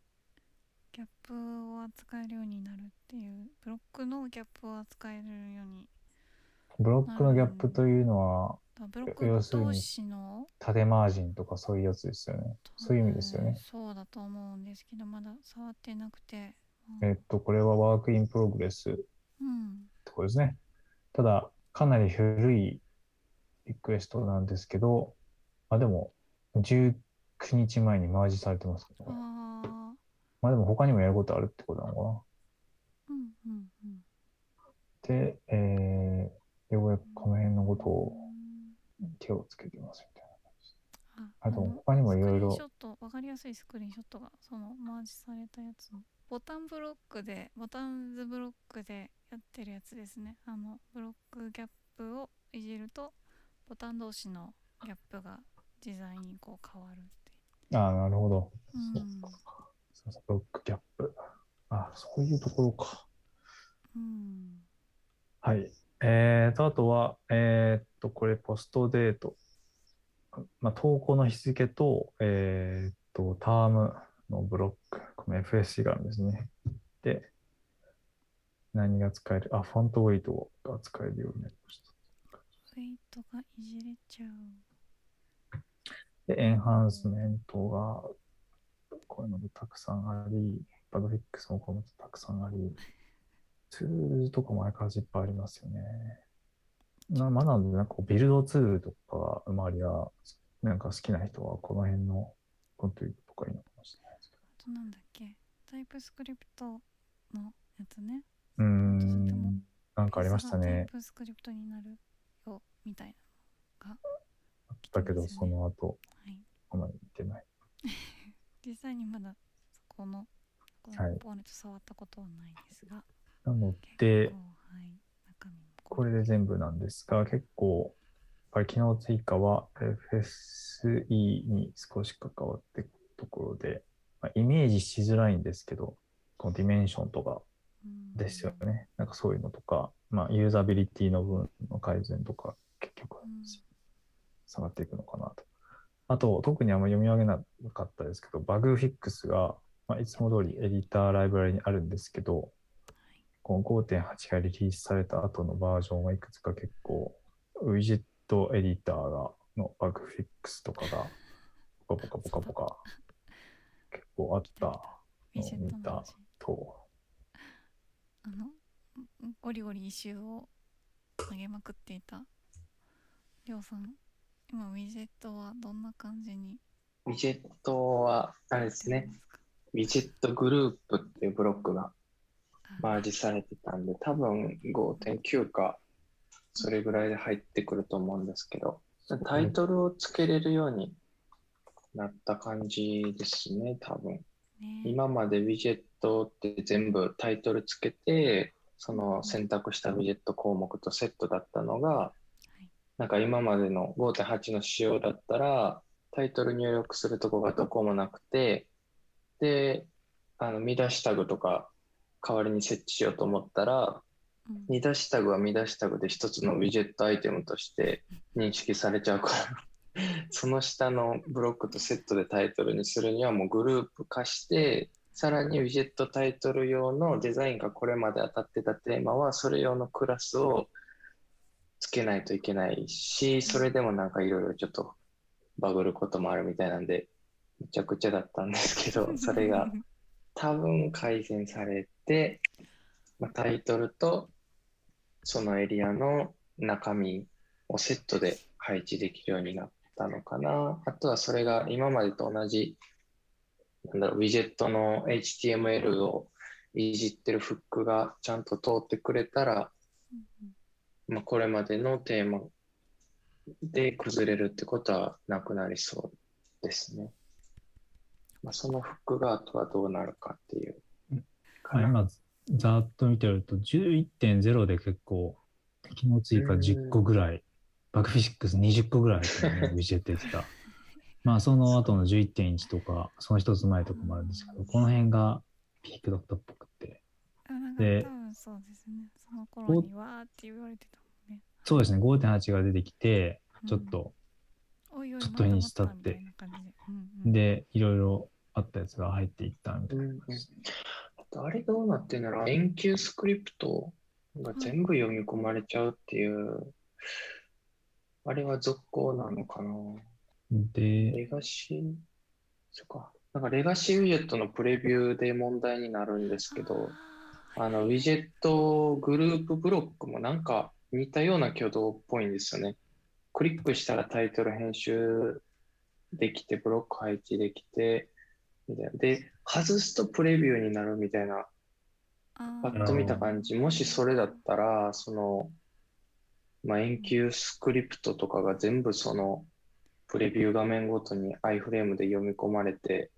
ギャップを扱えるようになるっていうブロックのギャップを扱えるようにブロックのギャップというのは、だブロック要するに縦マージンとかそういうやつですよね。そういう意味ですよねそうだと思うんですけどまだ触ってなくて、うんえっと、これは work in progress ってうんことですね。ただ、かなり古いリクエストなんですけど、あ、でも、19日前にマージされてますけど、まあでも他にもやることあるってことなのかな。うんうんうん。で、えー、ようやくこの辺のことを手をつけてますみたいな感じ。ああと他にもいろいろスクリーンショットわかりやすいスクリーンショットがそのマージされたやつ。のボタンブロックでボタンズブロックでやってるやつですねあのブロックギャップをいじるとボタン同士のギャップが自在にこう変わるってああ、なるほど。いう、うんそうそうブロックギャップ。あそういうところか。うん、はい。えーと、あとは、えーっと、これ、ポストデート。まあ、投稿の日付と、えーっと、タームのブロック。この FSC があるんですね。で、何が使える？あ、フォントウェイトが使えるようになりました。ウェイトがいじれちゃう。で、エンハンスメントが、こういうのもたくさんあり、バグフィックスもこういうのもたくさんあり、ツールとかも相変わらずいっぱいありますよね。なまあ、なので、なんかビルドツールとかが周りは、なんか好きな人はこの辺のコントリーとかいいのかもしれないですけあとなんだっけ？タイプスクリプトかありましたね。プスクリプトになるよみたいなのがあったけど、その後、はい。あまり見てない。実際にまだそこのこのはい。コンポーネント触ったことはないですが、なの結で、構はい中身も。これで全部なんですが、結構、やっぱり機能追加は FSE に少し関わってくるところで、まあ、イメージしづらいんですけど、この dimension とかうん。ですよね。なんかそういうのとユーザビリティの部分の改善とか、結局下がっていくのかなと。あと、特にあんま読み上げなかったですけど、 bug fix が、まあ、いつも通りエディターライブラリにあるんですけど、この5.8がリリースされた後のバージョンはいくつか結構、ウィジットエディターがのバグフィックスとかが、ポカポカポカポカ、結構あったウィジェットの見たと、あのゴリゴリ異臭を投げまくっていた。りょうさん今ウィジェットはどんな感じにウィジェットは、あれですね、ウィジェットグループっていうブロックがマージされてたんで、多分5.9か、それぐらいで入ってくると思うんですけど、タイトルをつけれるようになった感じですね、多分。ね。今までウィジェットって全部タイトルつけて、その選択したウィジェット項目とセットだったのが、なんか今までの5.8の仕様だったら、タイトル入力するとこがどこもなくて、で、あの見出しタグとか代わりに設置しようと思ったら、うん。見出しタグは見出しタグで一つのウィジェットアイテムとして認識されちゃうから、その下のブロックとセットでタイトルにするにはもうグループ化して、さらにウィジェットタイトル用のデザインがこれまで当たってたテーマは、それ用のクラスをつけないといけないし、それでもなんかいろいろちょっとバグることもあるみたいなんで、めちゃくちゃだったんですけど、それが多分改善されて、まあ、タイトルとそのエリアの中身をセットで配置できるようになったのかな。あとはそれが今までと同じ、なんだろう、ウィジェットの HTML をいじってるフックがちゃんと通ってくれたら、まあ、これまでのテーマで崩れるってことはなくなりそうですね。まあ、そのフックがあとはどうなるかっていうかな。今、ざーっと見てると、11.0で結構、機能追加10個ぐらい、バグフィックス20個ぐらいね、ウィジェットできた。まあ、その後の11.1とか、その一つ前とかもあるんですけど、この辺がピークだったっぽくて。でそうですね。その頃にわーって言われてたもんね。そうですね、5.8が出てきて、ちょっと、うん、ちょっと日にち経って。で。うんうん、で、いろいろあったやつが入っていったみたいな。うんうんあとあれどうなってんだろう。連休スクリプトが全部読み込まれちゃうっていう、あれは続行なのかなで、レガシー、そっか。なんかレガシーウィジェットのプレビューで問題になるんですけど、あの、ウィジェットグループブロックもなんか似たような挙動っぽいんですよね。クリックしたらタイトル編集できて、ブロック配置できて、みたいな。で、外すとプレビューになるみたいな、パッと見た感じ。もしそれだったら、その、まあ、延休スクリプトとかが全部その、プレビュー画面ごとに iFrame で読み込まれて、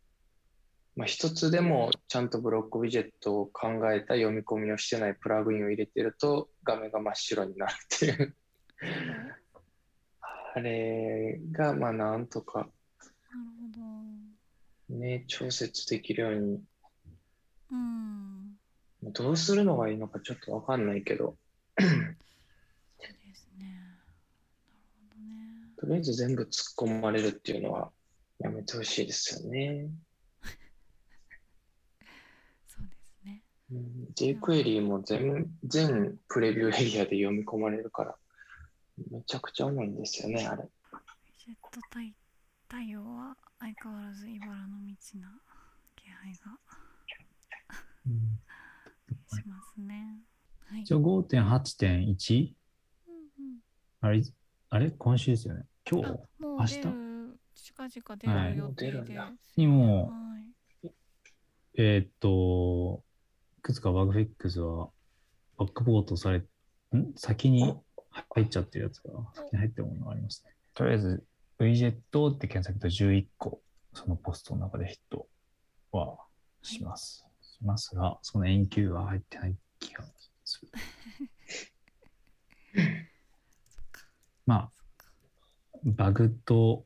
まあ、一つでもちゃんとブロックウィジェットを考えた読み込みをしてないプラグインを入れてると画面が真っ白になるっていう。あれが、まあなんとか。ね、調節できるように、うん。どうするのがいいのかちょっとわかんないけど、そうですね。なるほどね。とりあえず全部突っ込まれるっていうのはやめてほしいですよね。そうですね。うん jQuery も全全プレビューエリアで読み込まれるから、めちゃくちゃ重いんですよね、あれ。ジェット対対応は相変わらず茨の道な気配がうんしますね。はい。一応 5.8.1? うんうんあれ、あれ？今週ですよね。今日あもう明日？近々出はいる予定でもう出るんだす。にもはい。えーっと、いくつかバグフィックスはバックボートされ、ん？先に入っちゃってるやつが、先に入ってるものがありますね。とりあえず、ウィジェットって検索と11個、そのポストの中でヒットはします。しますが、その延休は入ってない気がする。まあ、バグと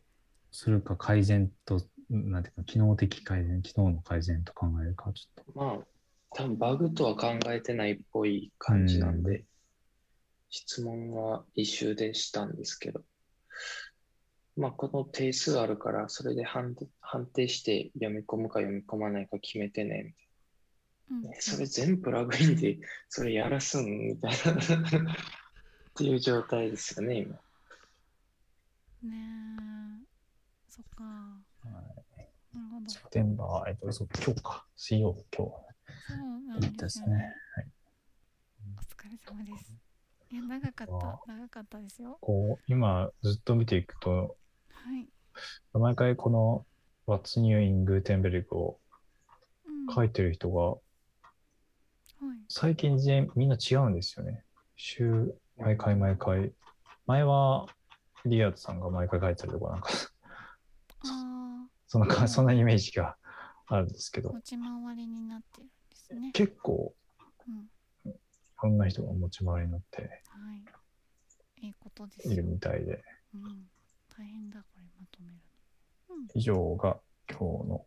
するか改善と、なんていうか、機能的改善、機能の改善と考えるか、ちょっと。まあ、多分バグとは考えてないっぽい感じなんで、う質問は一周でしたんですけど、まあ、この定数あるから、それで判判定して読み込むか読み込まないか決めてね、みたいうんな。えそれ全プラグインでそれやらすんみたいなっていう状態ですよね、今。ねえ。そっか。なるほど。セプテンバー、えっと、そう今日か。水曜、今日。そうなんいいでですすね。はい。お疲れ様です。いや、長かった。長かったですよ。こう、今、ずっと見ていくと、はい。毎回この What's New in Gutenberg をうん、書いてる人が、はい。最近全みんな違うんですよね。週、毎回毎回。前は、リアードさんが毎回書いてたりとか、なんか、あそんなか、そんなイメージがあるんですけあ、ど、持ち回りになってるんですね。結構、うん。いろんな人が持ち回りになってはい。いいことですいるよ。みたいで、うん。大変だ、これまとめるの。うん。以上が今日の、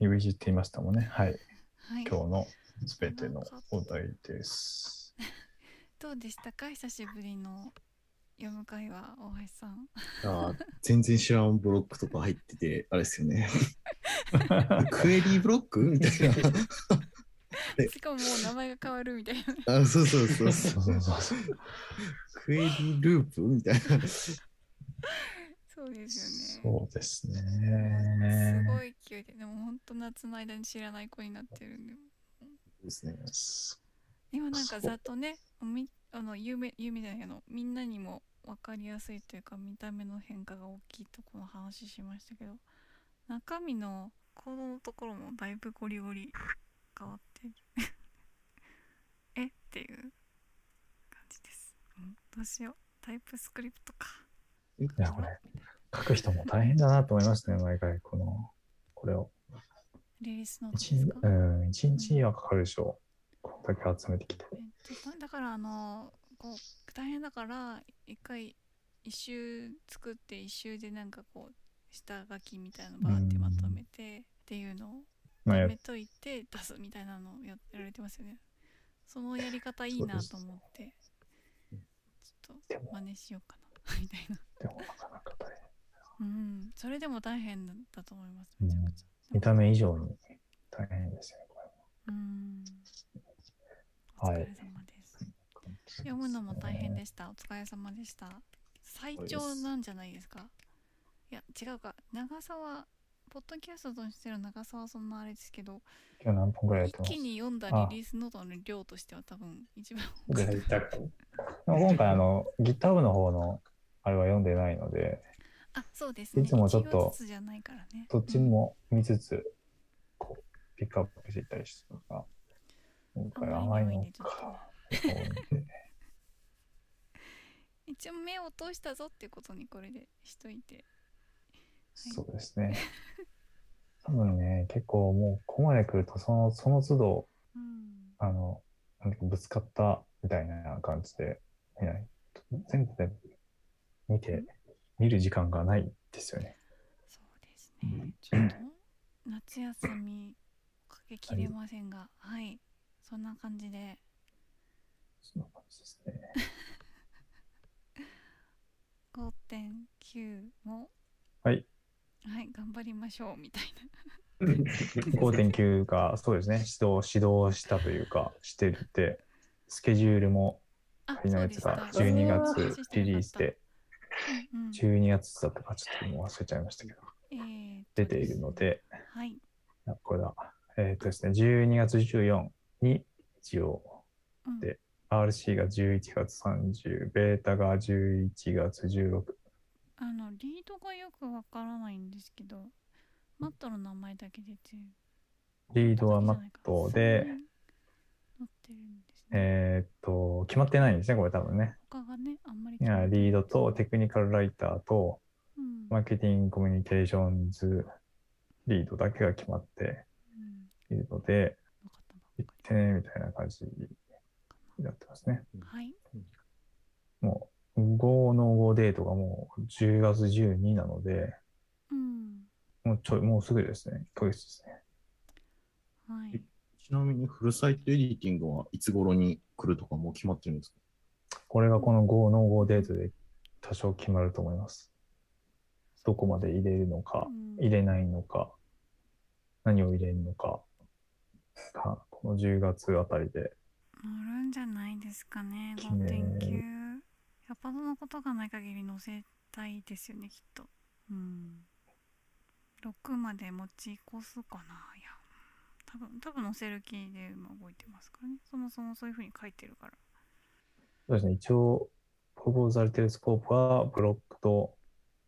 ニュージって言いましたもんね。はい。はい。今日のすべてのお題です。どうでしたか？久しぶりの読む会は、大橋さん？あー全然知らんブロックとか入ってて、あれですよね。クエリーブロックみたい えしかももう名前が変わるみたいな。な。あ、そうそうそうそ。そう。クエリーループみたいな。そうですよね。そうですすね。ごい勢いで、でも本当夏の間に知らない子になってるんで。ですね。今なんかざっとね、みあの有名有名じゃないあのみんなにも分かりやすいというか見た目の変化が大きいところの話しましたけど、中身のこのところもだいぶゴリゴリ変わってる。えっていう感じです。うん、どうしよう。タイプスクリプトか。いや、これ、書く人も大変だなと思いますね、毎回、この、これを。リリースノート一日はかかるでしょう。こんだけ集めてきて。だからあのこう大変だから一回一周作って一周でなんかこう下書きみたいなのバーってまとめてっていうのをまあ、ややめといて出すみたいなのをややられてますよね。そのやり方いいなと思ってちょっと真似しようかなみたいな。でもなかなか大変。うん。それでも大変だと思いますめちゃくちゃ、見た目以上に大変ですよね、こうん。はい。お疲れ様です、読むのも大変でした。お疲れ様でした。最長なんじゃないですか？いや違うか。長さはポッドキャストとしての長さはそんなあれですけどれ。今日何分ぐらいやっ一てます？気に読んだリリースノートの量としては多分一番今回、あの、GitHub の方のあれは読んでないので、あそうですね。いつもちょっと一行ずつじゃないからね。どっちも見つつ、こう、ピックアップしていったりしてるから、今回はあまりのか、一応目を通したぞっていうことにこれでしといて。そうですね。多分ね、結構もうここまで来ると、その、その都度、うん。あの、なんかぶつかったみたいな感じで、見ない。全部で見て、見る時間がないですよね。そうですね。ちょっと夏休みかけきれませんが。はい。そんな感じで。そんな感じですね。5.9もはい。はい頑張りましょうみたい5.9 が、そうですね、指導、指導したというか、してて、スケジュールも、仮のやつがそうでした12話月リリースで、うんうん。12月だったかちょっともう忘れちゃいましたけど、えーと出ているので、はい。あこれだ。えっ、とですね、12月14に一応、うん。で RC が11月30、ベータが11月16。あのリードがよくわからないんですけどマットの名前だけ出てるリードはマットで、載ってるんですね、えっ、と、決まってないんですね、これ多分ね。他がねあんまりいやリードとテクニカルライターと、うん。マーケティングコミュニケーションズリードだけが決まってうん。いるので、わかったば行ってね、みたいな感じになってますね。りはいもう、5の5デートがもう10月12なので、うんもうちょい、もうすぐですね。1ヶ月ですね。はいちなみにフルサイトエディティングはいつ頃に来るとかもう決まってるんですか？これがこの5の5デートで多少決まると思います。どこまで入れるのか、うん入れないのか、何を入れるのか、がこの10月あたりで、乗るんじゃないですかね決め5.9やっぱそのことがない限り乗せたいですよねきっと。うん。6まで持ち越すかないや。多分多分乗せる気で今動いてますからね。そもそもそういう風に書いてるから。そうですね、一応、プロポーザルテレスコープは、ブロックと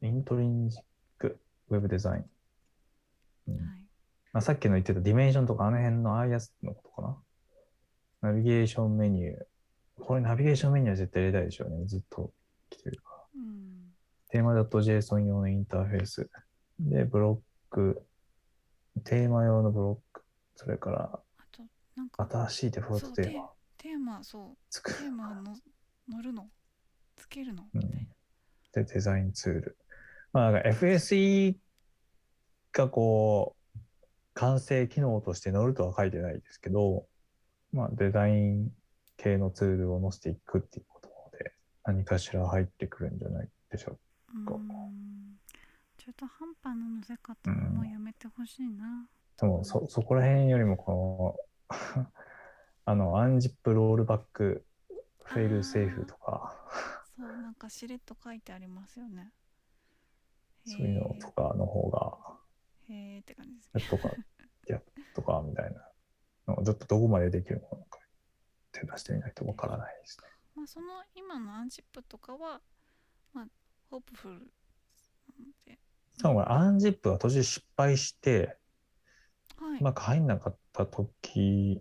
intrinsic web design。うん。はい。まあ、さっきの言ってた dimension とかあの辺のああいうやつのことかな。ナビゲーションメニュー。これナビゲーションメニューは絶対入れたいでしょうね。ずっと来てるから。うんテーマだと JSON 用のインターフェース。で、ブロック。テーマ用のブロック。それから、あとなんか新しいデフォルトテーマ。テーマそう。テーマの乗るの？つけるの？うんで、デザインツール。まあ、なんか FSE がこう、完成機能として乗るとは書いてないですけど、まあ、デザイン系のツールを載せていくっていうことで、何かしら入ってくるんじゃないでしょうこん。中途半端な乗せ方はもうやめてほしいな、う。でも、そ、そこら辺よりも、この、あの、アンジップロールバック、フェイルセーフとか、そうなんかしれっと書いてありますよね。そういうのとかの方が、へーへーって感じですやねっとか、やっとか、みたいなずっとどこまでできるのか、手出してみないとわからないですね。まあその今のアンチップとかはまあホープフルで。多分これアンジップは途中失敗して、はい。うまく入んなかった時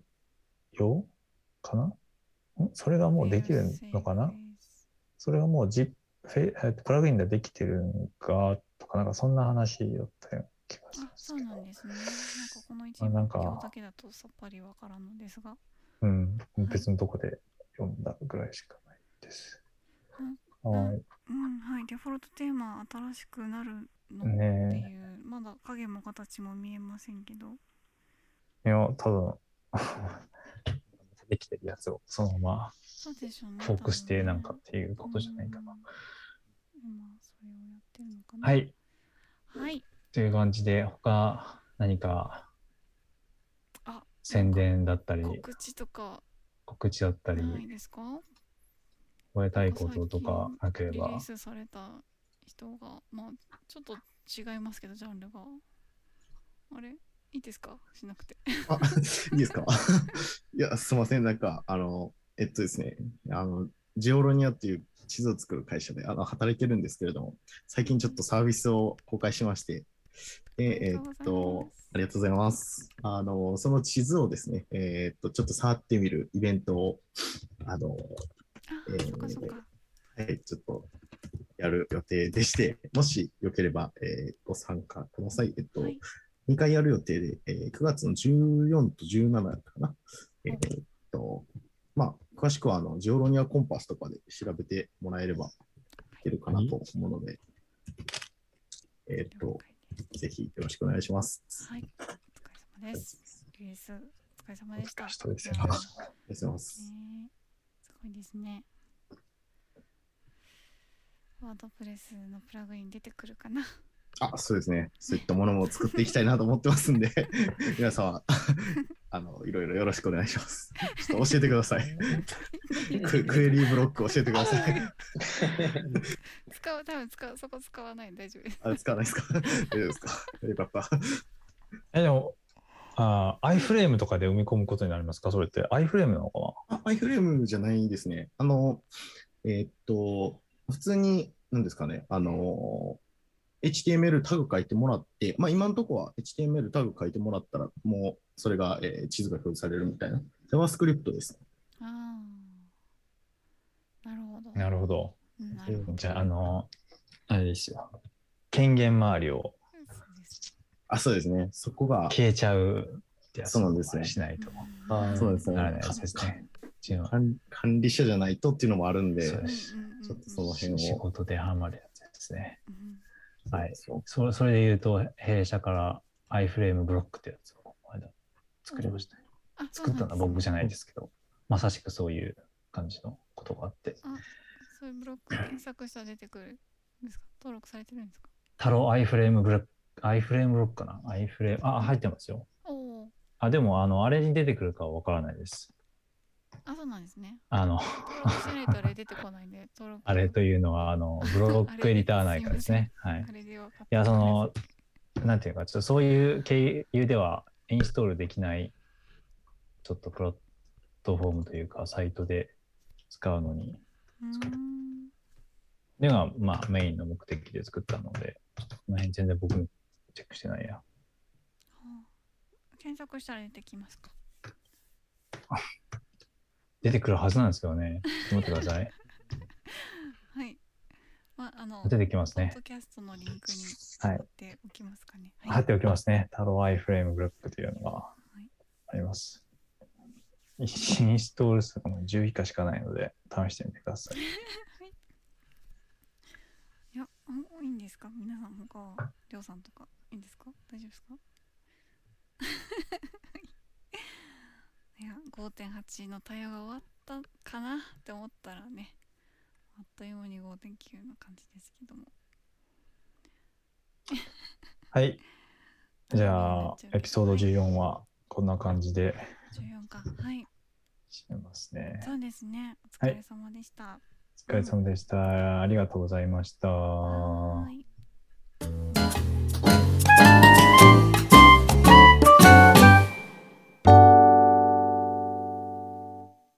用かな？ん？それがもうできるのかな？それがもうジップ、プラグインでできてるんかとか、なんかそんな話だったよ気がすそうなん。ですねなんかこの一あなんか部表だけだとさっぱりわからんのですがうん、別のとこで読んだぐらいしかないです。はい。うんはいデフォルトテーマ新しくなるのってねいう、まだ影も形も見えませんけどえ。いや、多分できてるやつをそのままそうでしょうねフォークしてなんかっていうことじゃないかな。うん今それをやってるのかなはい。はいという感じで、他何かあ宣伝だったり、告知とか告知だったり、ないですか？覚えたいこととかなければ。リリー、スされた人がまあちょっと違いますけどジャンルが。あれ？いいですか？しなくて。あ、いいですか？いや、すいません。なんか、あの、えっとですね、あの、ジオロニアっていう地図を作る会社であの働いてるんですけれども、最近ちょっとサービスを公開しまして、で、えありがっとありがとうございます。あの、その地図をですね、えっと、ちょっと触ってみるイベントを、あの、あ、えーはい、ちょっとやる予定でして、もしよければ、えーご参加ください。えっと、はい2回やる予定で、えー9月の14と17だったかな。えーっと、まあ、詳しくは、あの、ジオロニアコンパスとかで調べてもらえればいけるかなと思うので、えーっ了と、ぜひよろしくお願いします。はい。お疲れ様です。リリースお疲れ様でした。お疲れ様ですよいやーありがとうございます。ね。すごいですね。ワードプレスのプラグイン出てくるかなあ、そうですね。そういったものも作っていきたいなと思ってますんで、皆様、あの、いろいろよろしくお願いします。ちょっと教えてください。ククエリーブロック教えてください。使う多分使うそこ使わないんで大丈夫ですあれ使わないですか？大丈夫ですか？よかった。え、でも、あー iFrame とかで埋め込むことになりますか？それって iFrame なのかあ、アイフレームじゃないですね。あの、えーっと、普通に、何ですかね、あの、HTML タグ書いてもらって、まあ今のところは HTML タグ書いてもらったら、もうそれが、えー地図が表示されるみたいな。JavaScript です。ああなるほどななるほど。うんなるほどじゃあ、あの、あれですよ。権限周りをそうですあ、そうですね。そこが、消えちゃうってやつそうなんですねしないと。うんそうですねならないですね。管管理者じゃないとっていうのもあるんで、ちょっとその辺を。仕事でハマるやつですね。うんはい。そうそれそれで言うと、弊社から iFrame ブロックってやつをこの間作りましたね。あ作ったのは僕じゃないですけど、まさしくそういう感じのことがあって。そういうブロック検索したら出てくるんですか？登録されてるんですか？タロ iFrame ブロック、iFrame ブロックかな ?iFrame、あ、入ってますよ。あ、でも、あの、あれに出てくるかはわからないです。あそうなんですね。あの、あれ出てこないんで登録あれというのは、あの、ブロックエディター内からですね。はい。いや、その、なんていうか、ちょっとそういう経由ではインストールできない、ちょっとプラットフォームというか、サイトで使うのに、でが、まあ、メインの目的で作ったので、ちょっとこの辺全然僕チェックしてないや。はあ。検索したら出てきますか？出てくるはずなんですけどね。ちょっと待ってください。はいまああの出てきますねポッド。キャストのリンクにはい貼っておきますかね貼っておきますね。タローアイフレームブロックというのがいあります。インストール数がもう10以下しかないので、試してみてください。いやあいいんですか？皆さん他はりょうさんとかいいんですか？大丈夫ですか？いや5.8の対応が終わったかなって思ったらねあっという間に5.9の感じですけども。はい。じゃあ、エピソード14はこんな感じで。14か。はい。しますね。そうですね。お疲れ様でした、お疲れ様でした。ありがとうございました。